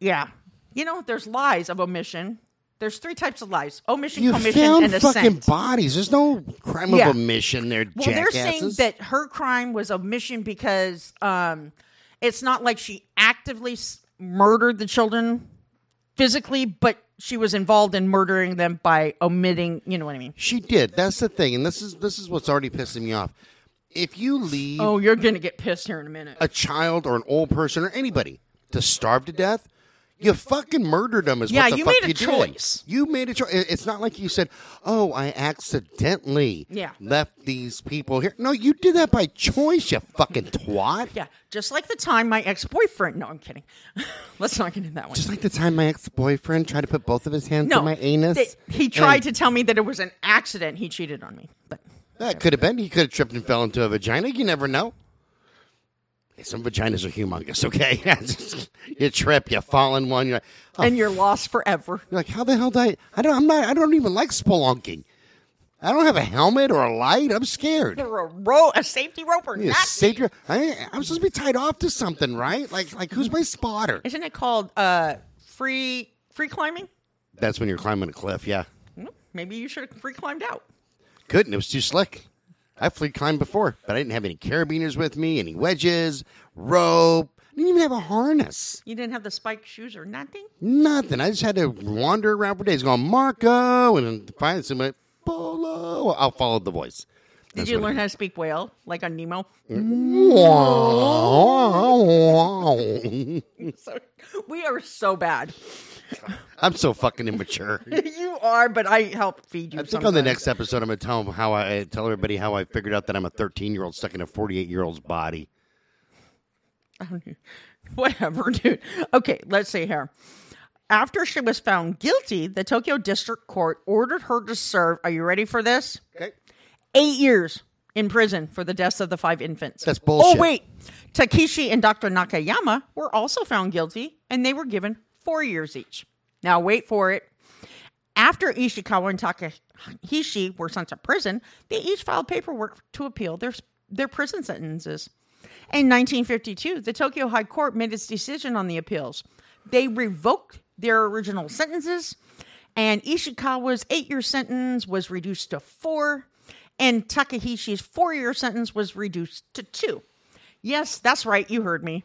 B: Yeah. You know, there's lies of omission. There's three types of lies omission,
A: You
B: commission,
A: found
B: and
A: fucking
B: assent.
A: bodies. There's no crime
B: Yeah.
A: of omission there,
B: Well, they're saying that her crime was omission because um, it's not like she actively s- murdered the children physically, but she was involved in murdering them by omitting. You know what I mean?
A: she did. That's the thing, and this is this is what's already pissing me off. If you leave
B: Oh, you're gonna get pissed here in a minute.
A: a child or an old person or anybody to starve to death, you fucking murdered them. Is
B: Yeah,
A: what the
B: you
A: fuck
B: made a
A: you did.
B: choice.
A: You made a choice. It's not like you said, "Oh, I accidentally
B: Yeah.
A: left these people here." No, you did that by choice. You fucking twat.
B: yeah, just like the time my ex boyfriend. No, I'm kidding. Let's not get into that one.
A: Just like the time my ex boyfriend tried to put both of his hands
B: no,
A: in my anus.
B: they- he tried to tell me that it was an accident. He cheated on me, but
A: That could have been. He could have tripped and fell into a vagina. You never know. Some vaginas are humongous. Okay, you trip, you fall in one. You're like, oh,
B: and you're lost forever.
A: You're like, how the hell did I? I don't. I'm not. I don't even like spelunking. I don't have a helmet or a light. I'm scared.
B: Or a ro- a safety rope or
A: Yeah,
B: not.
A: save I, I'm supposed to be tied off to something, right? Like, like who's my spotter?
B: Isn't it called uh, free free climbing?
A: That's when you're climbing a cliff. Yeah,
B: Hmm, Maybe you should have free climbed out.
A: couldn't. It was too slick. I free climbed before, but I didn't have any carabiners with me, any wedges, rope. I didn't even have a harness.
B: You didn't have the spiked shoes or nothing.
A: Nothing. I just had to wander around for days, going Marco, and then finally somebody Polo. I'll follow the voice.
B: Did you learn how to speak whale like on Nemo? So, we are so bad.
A: I'm so fucking immature.
B: you are, but I help feed you.
A: I think on the next episode, I'm gonna tell 'em how I tell everybody how I figured out that I'm a 13 year old stuck in a 48 year old's body.
B: Whatever, dude. Okay, let's see here. After she was found guilty, the Tokyo District Court ordered her to serve. Are you ready for this?
A: Okay.
B: Eight years in prison for the deaths of the five infants.
A: That's bullshit.
B: Oh wait, Takeshi and Dr. Nakayama were also found guilty, and they were given four years each. Now wait for it. After Ishikawa and Takahishi were sent to prison, they each filed paperwork to appeal their their prison sentences. In 1952, the Tokyo High Court made its decision on the appeals. They revoked their original sentences, and Ishikawa's eight year sentence was reduced to four, and Takahishi's four year sentence was reduced to two. Yes, that's right, you heard me.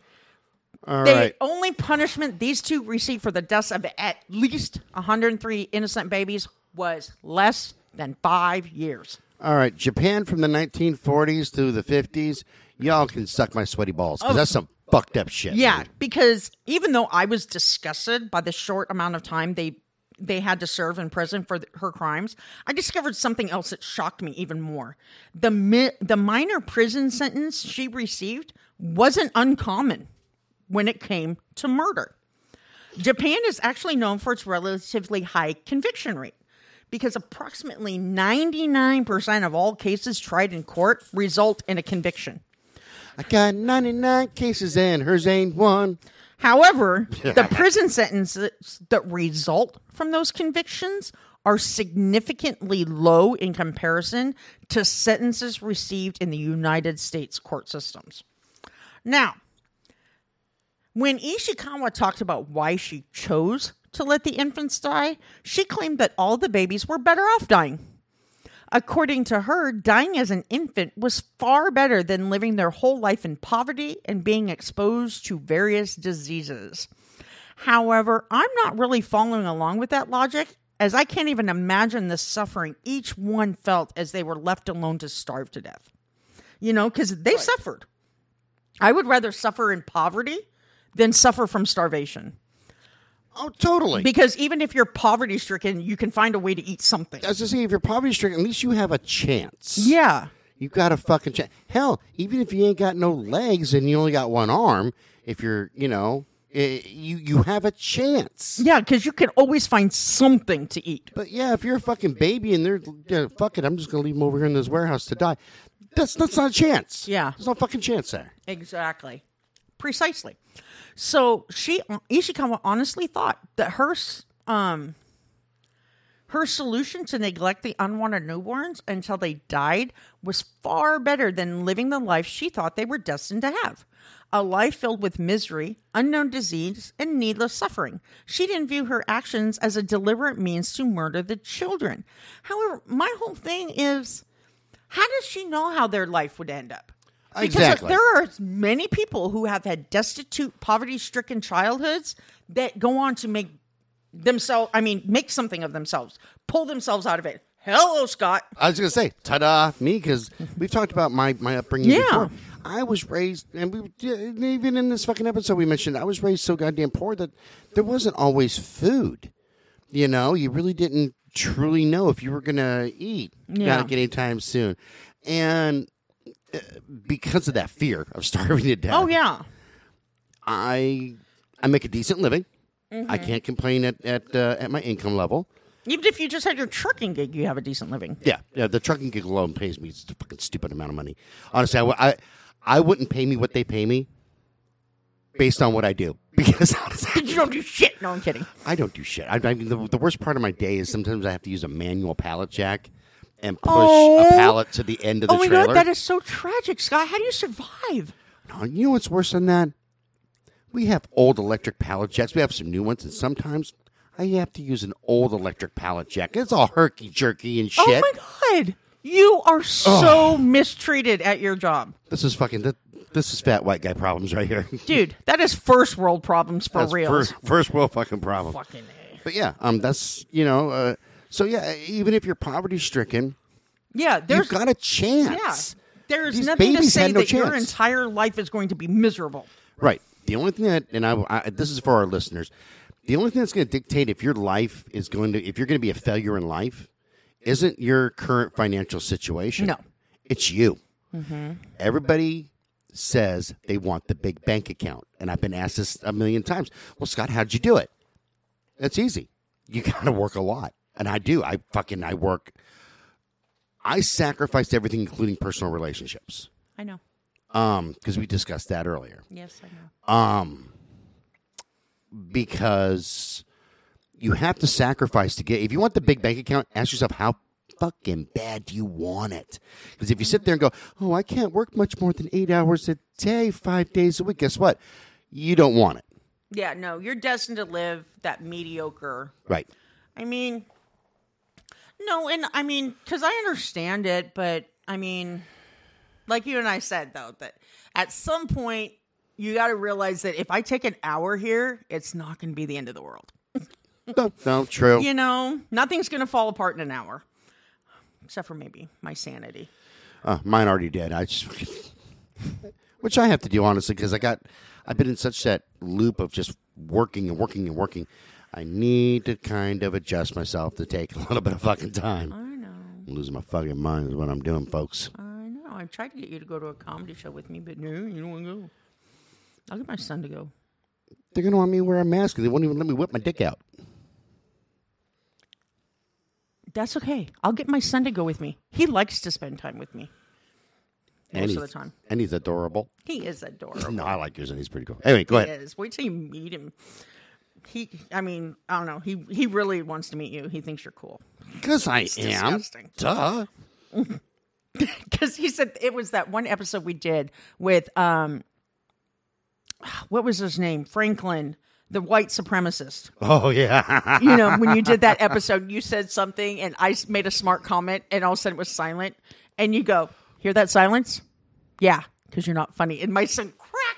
A: All
B: The
A: right.
B: only punishment these two received for the deaths of at least 103 innocent babies was less than five years.
A: All right. Japan from the 1940s through the 50s. Y'all can suck my sweaty balls because oh. that's some fucked up shit.
B: Oh. Yeah,
A: dude.
B: because even though I was disgusted by the short amount of time they they had to serve in prison for her crimes, I discovered something else that shocked me even more. The mi- the minor prison sentence she received wasn't uncommon when it came to murder. Japan is actually known for its relatively high conviction rate because approximately 99% of all cases tried in court result in a conviction.
A: I got 99 cases and hers ain't one.
B: However, the prison sentences that result from those convictions are significantly low in comparison to sentences received in the United States court systems. Now, when Ishikawa talked about why she chose to let the infants die, she claimed that all the babies were better off dying. According to her, dying as an infant was far better than living their whole life in poverty and being exposed to various diseases. However, I'm not really following along with that logic, as I can't even imagine the suffering each one felt as they were left alone to starve to death. You know, because they suffered. I would rather suffer in poverty than suffer from starvation.
A: Oh, totally.
B: Because even if you're poverty stricken, you can find a way to eat something.
A: As I say, if you're poverty stricken, at least you have a chance.
B: Yeah.
A: You got a fucking chance. Hell, even if you ain't got no legs and you only got one arm, if you're, you know, eh, you you have a chance.
B: Yeah, because you can always find something to eat.
A: But yeah, if you're a fucking baby and they're yeah, fuck it, I'm just gonna leave them over here in this warehouse to die. That's that's not a chance.
B: Yeah.
A: there's no fucking chance there.
B: Exactly. Precisely. So she Ishikawa honestly thought that her um her solution to neglect the unwanted newborns until they died was far better than living the life she thought they were destined to have. A life filled with misery, unknown disease, and needless suffering. She didn't view her actions as a deliberate means to murder the children. However, my whole thing is how does she know how their life would end up? Because
A: Exactly.
B: there are many people who have had destitute, poverty stricken childhoods that go on to make themselves, I mean, make something of themselves, pull themselves out of it. Hello, Scott.
A: I was gonna say, ta-da, me, because we've talked about my my upbringing
B: Yeah.
A: before. I was raised, and we even in this fucking episode we mentioned, I was raised so goddamn poor that there wasn't always food. You know, you really didn't truly know if you were gonna eat
B: Yeah.
A: like anytime soon, and because of that fear of starving to death,
B: Oh, yeah.
A: I I make a decent living.
B: Mm-hmm.
A: I can't complain at at uh, at my income level.
B: Even if you just had your trucking gig, you have a decent living.
A: Yeah, yeah. The trucking gig alone pays me a fucking stupid amount of money. Honestly, I, w- I, I wouldn't pay me what they pay me based on what I do because honestly,
B: You don't do shit. No, I'm kidding.
A: I don't do shit. I, I mean, the, the worst part of my day is sometimes I have to use a manual pallet jack and push
B: Oh.
A: a pallet to the end of the
B: oh my
A: trailer.
B: God, that is so tragic, Scott. How do you survive?
A: No, you know what's worse than that? We have old electric pallet jacks. We have some new ones, and sometimes I have to use an old electric pallet jack. It's all herky jerky and shit.
B: Oh my God. You are so mistreated at your job.
A: This is fucking. th- This is fat white guy problems right here.
B: Dude, that is first world problems for real.
A: First, first world fucking problem.
B: Fucking A.
A: But yeah, um, that's you know, uh, so yeah, even if you're poverty stricken,
B: Yeah, there's
A: you've got a
B: yeah.
A: chance.
B: There is
A: These
B: nothing to say
A: no
B: that your entire life is going to be miserable.
A: Right. The only thing that, and I, I this is for our listeners, the only thing that's going to dictate if your life is going to, if you're going to be a failure in life, isn't your current financial situation.
B: No. Mm-hmm.
A: it's you. Everybody says they want the big bank account, and I've been asked this a million times. Well, Scott, how'd you do it? It's easy. You got to work a lot, and I do. I fucking I work. I sacrificed everything, including personal relationships,
B: I know.
A: um, because we discussed that earlier.
B: Yes, I know.
A: Um, because you have to sacrifice to get. If you want the big bank account, ask yourself how fucking bad do you want it? Because if you sit there and go, oh, I can't work much more than eight hours a day, five days a week, guess what? You don't want it.
B: Yeah, no, you're destined to live that mediocre.
A: Right.
B: I mean, no, and I mean, because I understand it, but I mean, like you and I said, though, that at some point, you got to realize that if I take an hour here, it's not going to be the end of the world.
A: No, no, true.
B: You know, nothing's going to fall apart in an hour, except for maybe my sanity.
A: Uh, mine already did. I just, which I have to do honestly because I got, I've been in such that loop of just working and working and working. I need to kind of adjust myself to take a little bit of fucking time.
B: I know.
A: I'm losing my fucking mind is what I'm doing, folks.
B: I know. I tried to get you to go to a comedy show with me, but no, you don't want to go. I'll get my son to go.
A: They're gonna want me to wear a mask and they won't even let me whip my dick out.
B: That's okay. I'll get my son to go with me. He likes to spend time with me most
A: and
B: of the time.
A: And he's adorable.
B: He is adorable.
A: No, I like yours and he's pretty cool. Anyway, go
B: He
A: ahead.
B: is. Wait till you meet him. He, I mean, I don't know. He he really wants to meet you. He thinks you're cool.
A: Because I am.
B: disgusting.
A: Duh.
B: Because he said it was that one episode we did with um, what was his name? Franklin, the white supremacist.
A: Oh yeah.
B: You know, when you did that episode, you said something, and I made a smart comment, and all of a sudden it was silent, and you go, "Hear that silence? Yeah, because you're not funny." And my son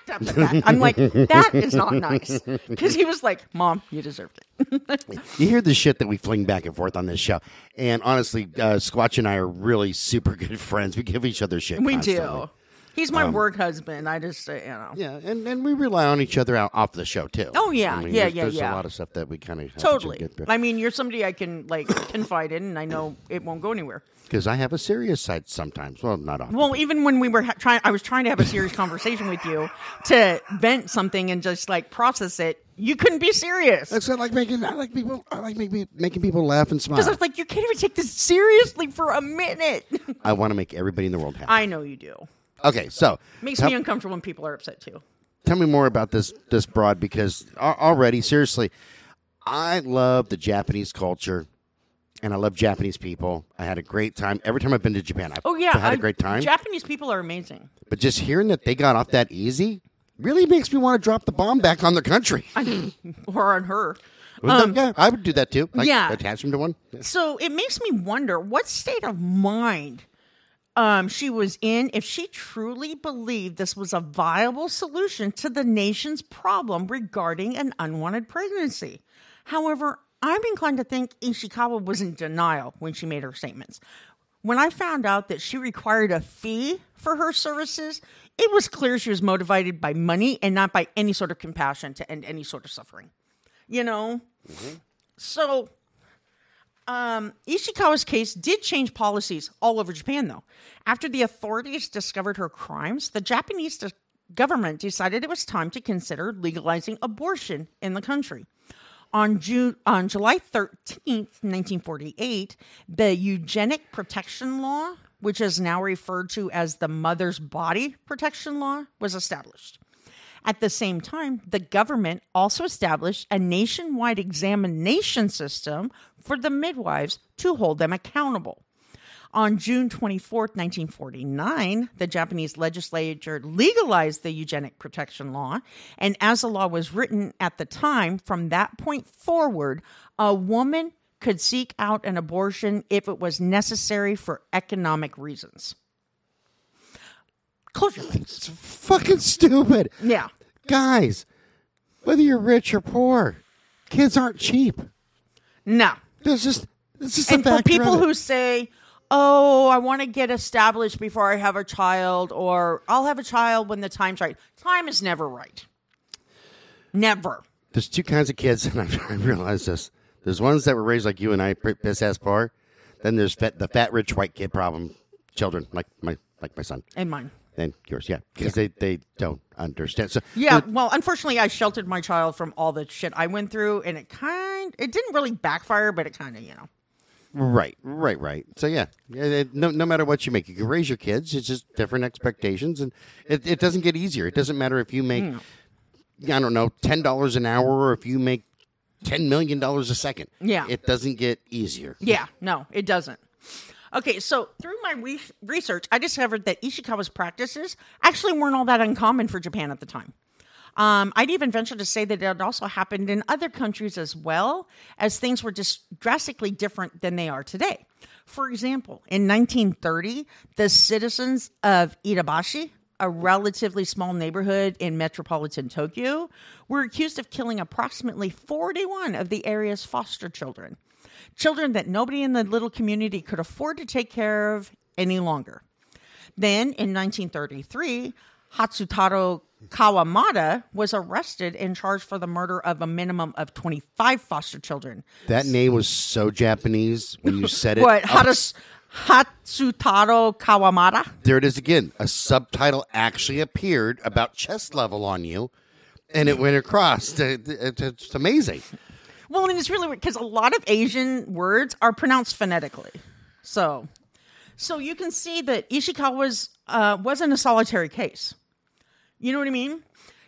B: cracked up at that. I'm like, "That is not nice," because he was like, "Mom, you deserved it."
A: You hear the shit that we fling back and forth on this show, and honestly, uh, Squatch and I are really super good friends. We give each other shit.
B: We
A: constantly.
B: do. He's my work husband. I just, uh, you know.
A: Yeah, and, and we rely on each other out off the show too.
B: Oh, yeah.
A: I mean,
B: Yeah,
A: there's,
B: yeah,
A: there's
B: yeah.
A: a lot of stuff that we kind of
B: Totally. I mean, you're somebody I can like confide in, and I know it won't go anywhere.
A: because I have a serious side sometimes. Well, not often.
B: Well, even when we were ha- trying, I was trying to have a serious conversation with you to vent something and just like process it. You couldn't be serious
A: That's I like making. I like people. I like making making people laugh and smile.
B: because I was like, you can't even take this seriously for a minute.
A: I want to make everybody in the world happy.
B: I know you do.
A: Okay, so
B: Makes me uncomfortable when people are upset too.
A: tell me more about this this broad because already, seriously, I love the Japanese culture. And I love Japanese people. I had a great time every time I've been to Japan. I've
B: Oh yeah, I
A: had a great time.
B: Japanese people are amazing.
A: but just hearing that they got off that easy really makes me want to drop the bomb back on their country.
B: or on her.
A: yeah, I would do that too. Like,
B: Um, yeah.
A: attach them to one.
B: So it makes me wonder what state of mind um, she was in if she truly believed this was a viable solution to the nation's problem regarding an unwanted pregnancy. However, I'm inclined to think Ishikawa was in denial when she made her statements. When I found out that she required a fee for her services, it was clear she was motivated by money and not by any sort of compassion to end any sort of suffering. You know? So um, Ishikawa's case did change policies all over Japan, though. After the authorities discovered her crimes, the Japanese de- government decided it was time to consider legalizing abortion in the country. On June, on July thirteenth, nineteen forty-eight, the Eugenic Protection Law, which is now referred to as the Mother's Body Protection Law, was established. At the same time, the government also established a nationwide examination system for the midwives to hold them accountable. On June 24th, 1949, the Japanese legislature legalized the eugenic protection law. And as the law was written at the time, from that point forward, a woman could seek out an abortion if it was necessary for economic reasons. Close your eyes.
A: It's fucking stupid.
B: Yeah.
A: Guys, whether you're rich or poor, kids aren't cheap.
B: No.
A: There's just it's just
B: and
A: a
B: for people
A: of it.
B: who say, "Oh, I want to get established before I have a child," or "I'll have a child when the time's right," time is never right. Never.
A: there's two kinds of kids, and I've, I realized this. There's ones that were raised like you and I, piss ass poor. Then there's fat, the fat rich white kid problem children, like my like my son
B: And mine.
A: And yours, yeah, because they they don't understand. So
B: Yeah. Well, unfortunately, I sheltered my child from all the shit I went through, and it kind it didn't really backfire, but it kind of you know.
A: Right, right, right. So yeah, yeah, no, no matter what you make, you can raise your kids. It's just different expectations, and it, it doesn't get easier. It doesn't matter if you make, hmm. I don't know, ten dollars an hour, or if you make ten million dollars a second.
B: Yeah.
A: it doesn't get easier.
B: Yeah. No, it doesn't. Okay, so through my re- research, I discovered that Ishikawa's practices actually weren't all that uncommon for Japan at the time. Um, I'd even venture to say that it also happened in other countries as well, as things were just drastically different than they are today. For example, in 1930, the citizens of Itabashi, a relatively small neighborhood in metropolitan Tokyo, were accused of killing approximately 41 of the area's foster children. Children that nobody in the little community could afford to take care of any longer. Then in 1933, Hatsutaro Kawamata was arrested and charged for the murder of a minimum of 25 foster children.
A: That name was so Japanese when you said it.
B: What? Hatas- Hatsutaro Kawamata?
A: there it is again. A subtitle actually appeared about chest level on you, and it went across. It- it- It's amazing.
B: Well, and it's really weird because a lot of Asian words are pronounced phonetically. So, so you can see that Ishikawa's uh, wasn't a solitary case. You know what I mean?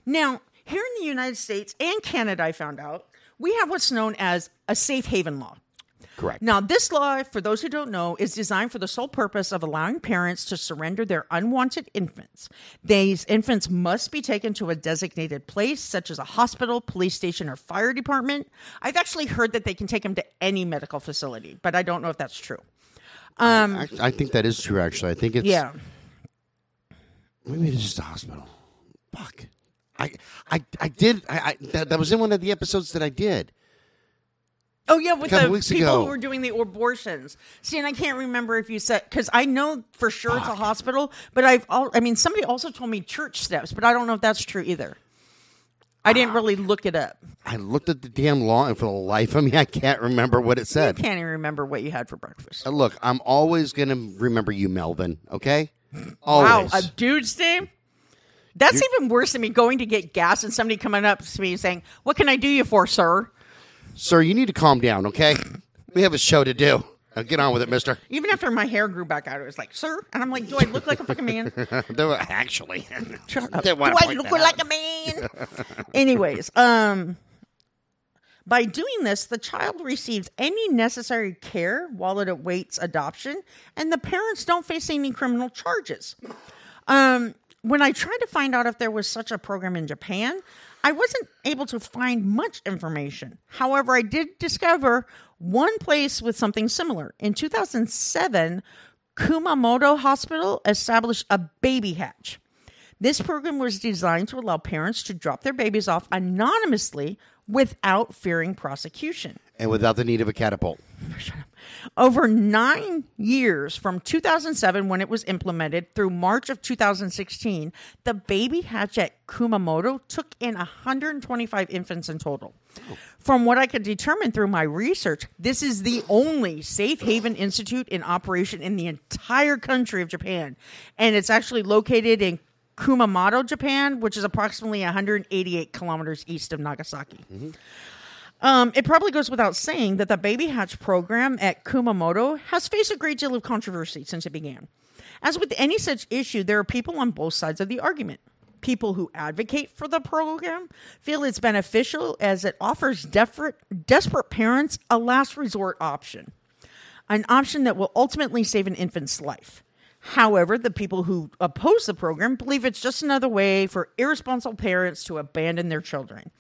B: Now, here in the United States and Canada, I found out we have what's known as a safe haven law.
A: Correct.
B: Now, this law, for those who don't know, is designed for the sole purpose of allowing parents to surrender their unwanted infants. These infants must be taken to a designated place, such as a hospital, police station, or fire department. I've actually heard that they can take them to any medical facility, but I don't know if that's true.
A: I, I um, think that is true. Actually, I think it's
B: Yeah.
A: Maybe it's just a hospital. Fuck. I I I did. I, I that, that was in one of the episodes that I did.
B: Oh yeah, with the people
A: ago.
B: who were doing the abortions. See, and I can't remember if you said because I know for sure it's a hospital, but I've all. I mean, somebody also told me church steps, but I don't know if that's true either. I didn't really look it up.
A: I looked at the damn law, and for the life of me, I can't remember what it said.
B: I can't even remember what you had for breakfast.
A: Uh, Look, I'm always gonna remember you, Melvin. Okay. Always.
B: Wow, a dude's name. That's even worse than me going to get gas and somebody coming up to me saying, "What can I do you for, sir?"
A: Sir, you need to calm down. Okay. We have a show to do. Now get on with it, Mister.
B: Even after my hair grew back out, it was like, "Sir," and I'm like, "Do I look like a fucking man?"
A: Though, Actually,
B: Shut up.
A: Didn't
B: Do
A: wanna
B: I
A: point
B: look
A: that
B: like a man? Anyways, um, by doing this, the child receives any necessary care while it awaits adoption, and the parents don't face any criminal charges. Um, when I tried to find out if there was such a program in Japan, I wasn't able to find much information. However, I did discover one place with something similar. In 2007, Kumamoto Hospital established a baby hatch. This program was designed to allow parents to drop their babies off anonymously without fearing prosecution.
A: and without the need of a catapult.
B: Over nine years from 2007, when it was implemented, through March of 2016, the baby hatch at Kumamoto took in 125 infants in total. From what I could determine through my research, this is the only safe haven institute in operation in the entire country of Japan. And it's actually located in Kumamoto, Japan, which is approximately 188 kilometers east of Nagasaki. Mm-hmm. Um, it probably goes without saying that the baby hatch program at Kumamoto has faced a great deal of controversy since it began. As with any such issue, there are people on both sides of the argument. People who advocate for the program feel it's beneficial as it offers desperate, desperate parents a last resort option, an option that will ultimately save an infant's life. However, the people who oppose the program believe it's just another way for irresponsible parents to abandon their children,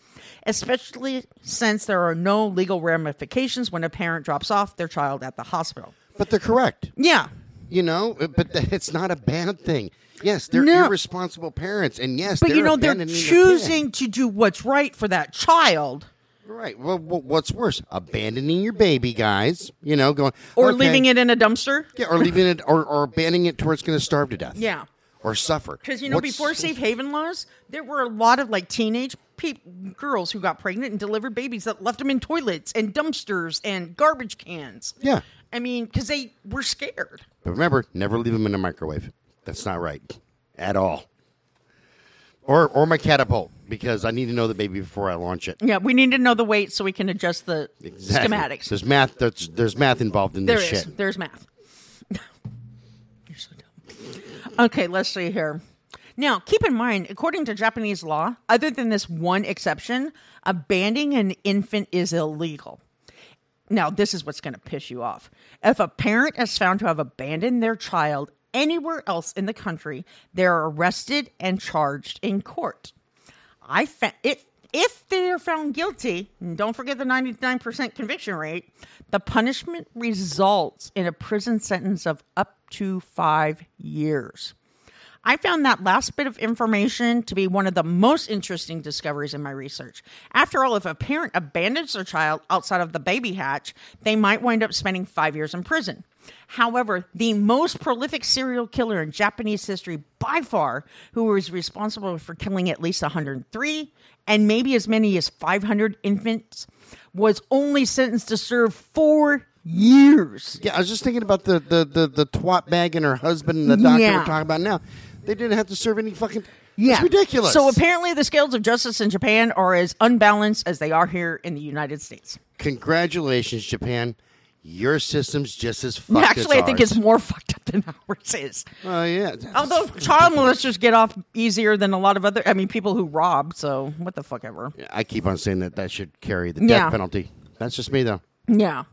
B: especially since there are no legal ramifications when a parent drops off their child at the hospital.
A: But they're correct.
B: Yeah.
A: You know, but it's not a bad thing. Yes, they're
B: No.
A: irresponsible parents, and yes,
B: But
A: they're
B: you know, they're choosing to do what's right for that child
A: Right. Well, what's worse, abandoning your baby, guys? You know, going
B: or
A: okay,
B: leaving it in a dumpster.
A: yeah, or leaving it, or, or abandoning it to where it's going to starve to death.
B: Yeah.
A: or suffer.
B: Because you know,
A: What's-
B: before safe haven laws, there were a lot of like teenage peop girls who got pregnant and delivered babies that left them in toilets and dumpsters and garbage cans.
A: Yeah,
B: I mean, because they were scared.
A: but remember, never leave them in a microwave. That's not right at all. Or or my catapult because I need to know the baby before I launch it.
B: Yeah, we need to know the weight so we can adjust the
A: Exactly.
B: schematics.
A: There's math. There's, there's math involved in
B: There
A: this
B: is.
A: shit.
B: There's math. You're so dumb. Okay, let's see here. Now, keep in mind, according to Japanese law, other than this one exception, abandoning an infant is illegal. now this is what's going to piss you off. If a parent is found to have abandoned their child anywhere else in the country, they're arrested and charged in court. I fa- if if they are found guilty, don't forget the 99% conviction rate, the punishment results in a prison sentence of up to 5 years. I found that last bit of information to be one of the most interesting discoveries in my research. After all, if a parent abandons their child outside of the baby hatch, they might wind up spending five years in prison. However, the most prolific serial killer in Japanese history by far, who was responsible for killing at least 103 and maybe as many as 500 infants, was only sentenced to serve four years.
A: Yeah, I was just thinking about the the the, the twat bag and her husband and the doctor
B: Yeah.
A: we're talking about now. They didn't have to serve any fucking.
B: Yeah.
A: it's ridiculous.
B: So apparently, the scales of justice in Japan are as unbalanced as they are here in the United States.
A: congratulations, Japan. Your system's just as fucked. Up.
B: Actually,
A: as
B: I think
A: ours.
B: it's more fucked up than ours is.
A: Oh yeah.
B: Although child molesters get off easier than a lot of other, I mean, people who rob. So what the fuck ever.
A: I keep on saying that that should carry the death
B: Yeah.
A: penalty. That's just me though.
B: Yeah.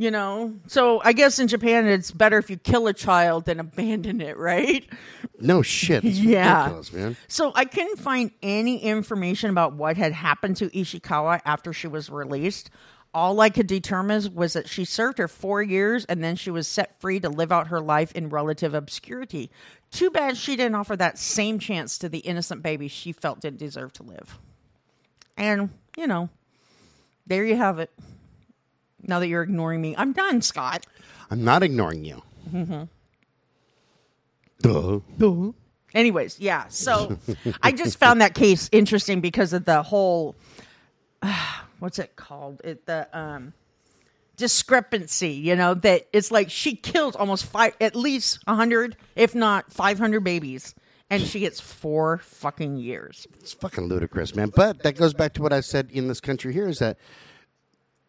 B: You know, so I guess in Japan it's better if you kill a child than abandon it, right?
A: No shit.
B: Yeah.
A: ridiculous, man.
B: So I couldn't find any information about what had happened to Ishikawa after she was released. All I could determine was that she served her four years and then she was set free to live out her life in relative obscurity. Too bad she didn't offer that same chance to the innocent baby she felt didn't deserve to live. And, you know, there you have it. Now that you're ignoring me, I'm done, Scott.
A: I'm not ignoring you.
B: Mm-hmm.
A: Duh.
B: Anyways, yeah. So I just found that case interesting because of the whole what's it called? It the um discrepancy, you know, that it's like she killed almost five at least a hundred, if not five hundred babies, and she gets four fucking years.
A: It's fucking ludicrous, man. But that goes back to what I said in this country here is that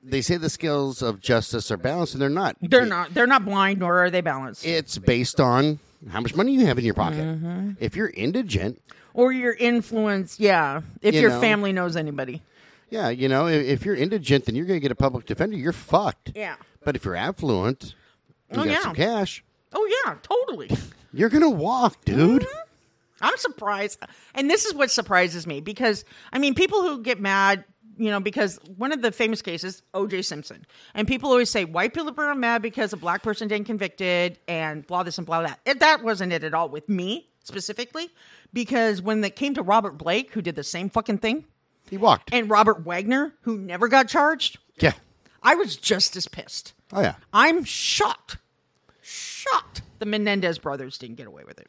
A: they say the scales of justice are balanced, and they're not.
B: They're not they're not blind nor are they balanced.
A: It's based on how much money you have in your pocket.
B: Mm-hmm.
A: If you're indigent,
B: or your influence, yeah. If
A: You
B: your
A: know.
B: family knows anybody.
A: yeah, you know, if, if you're indigent, then you're going to get a public defender. You're fucked.
B: Yeah.
A: But if you're affluent, you
B: Oh,
A: got
B: yeah.
A: some cash,
B: Oh yeah, totally.
A: you're going to walk, dude.
B: Mm-hmm. I'm surprised. And this is what surprises me because, I mean, people who get mad, you know, because one of the famous cases, OJ Simpson, and people always say white people are mad because a black person didn't convicted and blah this and blah that. It, that wasn't it at all with me specifically because when it came to Robert Blake, who did the same fucking thing,
A: He walked.
B: and Robert Wagner, who never got charged,
A: yeah.
B: I was just as pissed.
A: Oh, yeah.
B: I'm shocked, shocked the Menendez brothers didn't get away with it.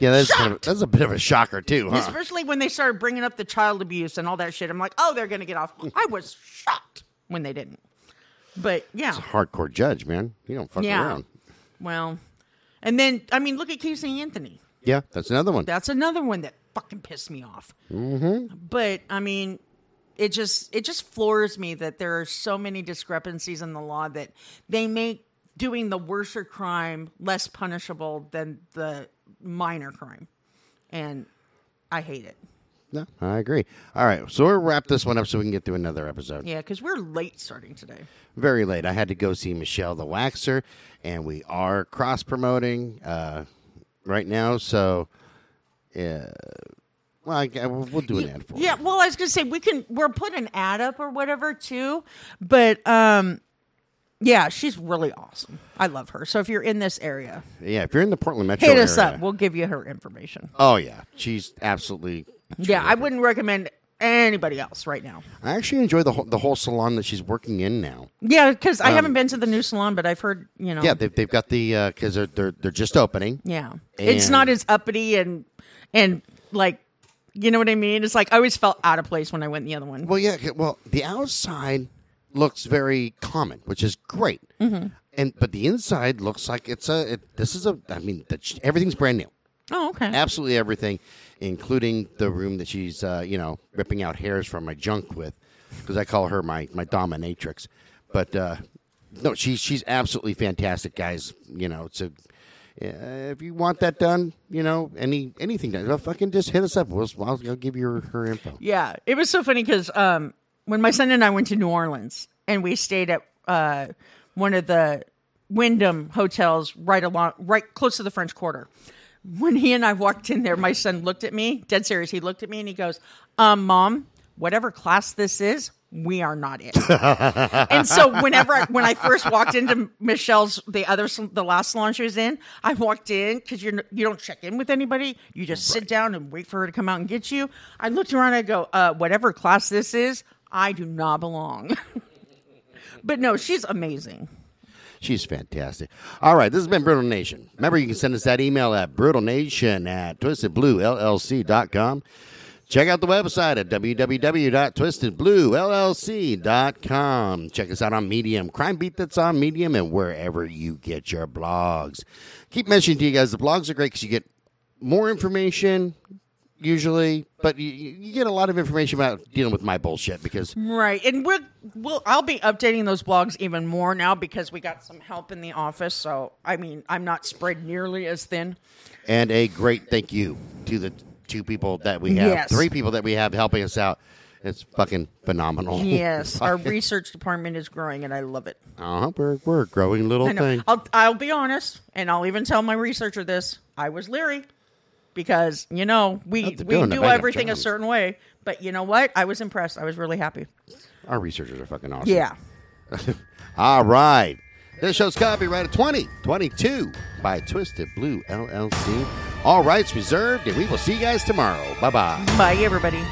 A: Yeah, that's, kind of, that's a bit of a shocker, too, huh?
B: Especially when they started bringing up the child abuse and all that shit. I'm like, oh, they're going to get off. I was shocked when they didn't. But yeah,
A: Hardcore judge, man. You don't fuck
B: yeah.
A: around.
B: Well, and then, I mean, look at Casey Anthony.
A: Yeah, that's another one.
B: That's another one that fucking pissed me off. Mm-hmm. But I mean, it just it just floors me that there are so many discrepancies in the law that they make doing the worser crime less punishable than the minor crime, and I hate it.
A: No, I agree. All right, so we'll wrap this one up so we can get through another episode.
B: Yeah, because we're late starting today.
A: Very late. I had to go see Michelle the Waxer, and we are cross promoting uh, right now. So, uh, well, I, we'll do an ad for it.
B: Yeah, well, I was gonna say we can we'll put an ad up or whatever too, but um, yeah, she's really awesome. I love her. So if you're in this area,
A: Yeah, if you're in the Portland metro
B: hit us
A: area-
B: up. We'll give you her information.
A: Oh yeah, she's absolutely.
B: Yeah, I wouldn't recommend anybody else right now.
A: I actually enjoy the whole, the whole salon that she's working in now.
B: Yeah, because I haven't been to the new salon, but I've heard you know.
A: Um, Yeah, they've, they've got the because they're, they're they're just opening.
B: yeah. It's not as uppity and and like you know what I mean. It's like I always felt out of place when I went in the other one.
A: Well, yeah. Well, the outside looks very common, which is great,
B: Mm-hmm.
A: and but the inside looks like it's a. It, this is a. I mean, the, everything's brand new.
B: Oh, okay.
A: Absolutely everything, including the room that she's uh, you know ripping out hairs from my junk with, because I call her my my dominatrix. But uh, no, she's she's absolutely fantastic, guys. You know, it's a. Uh, if you want that done, you know, any anything done, well, fucking just hit us up. We'll, I'll, I'll give you her, her info.
B: Yeah, it was so funny because um, when my son and I went to New Orleans and we stayed at uh, one of the Wyndham hotels right along, right close to the French Quarter. When he and I walked in there, my son looked at me, dead serious. He looked at me and he goes, um, "Mom, whatever class this is, we are not in." and so whenever I, when I first walked into Michelle's the other the last salon she was in, I walked in because you're you don't check in with anybody. You just sit down and wait for her to come out and get you. I looked around. And I go, uh, whatever class this is, I do not belong. but no, she's amazing.
A: She's fantastic. All right, this has been Brutal Nation. Remember, you can send us that email at brutalnation at twistedbluellc.com. Check out the website at www.twistedbluellc.com. Check us out on Medium, Crime Beat that's on Medium, and wherever you get your blogs. Keep mentioning to you guys, the blogs are great because you get more information usually, but you, you get a lot of information about dealing with my bullshit because
B: Right, and we're we'll I'll be updating those blogs even more now because we got some help in the office. So I mean, I'm not spread nearly as thin.
A: and a great thank you to the two people that we have,
B: Yes.
A: three people that we have helping us out. It's fucking phenomenal.
B: Yes, our research department is growing, and I love it.
A: uh-huh, we're, we're a growing little thing.
B: I'll I'll be honest, and I'll even tell my researcher this. I was leery because you know we we
A: doing a
B: do everything a
A: job.
B: certain way, but you know what? I was impressed. I was really happy.
A: Our researchers are fucking awesome.
B: Yeah.
A: All right. This show's copyrighted 2022 by Twisted Blue LLC. All rights reserved, and we will see you guys tomorrow. Bye bye.
B: Bye, everybody.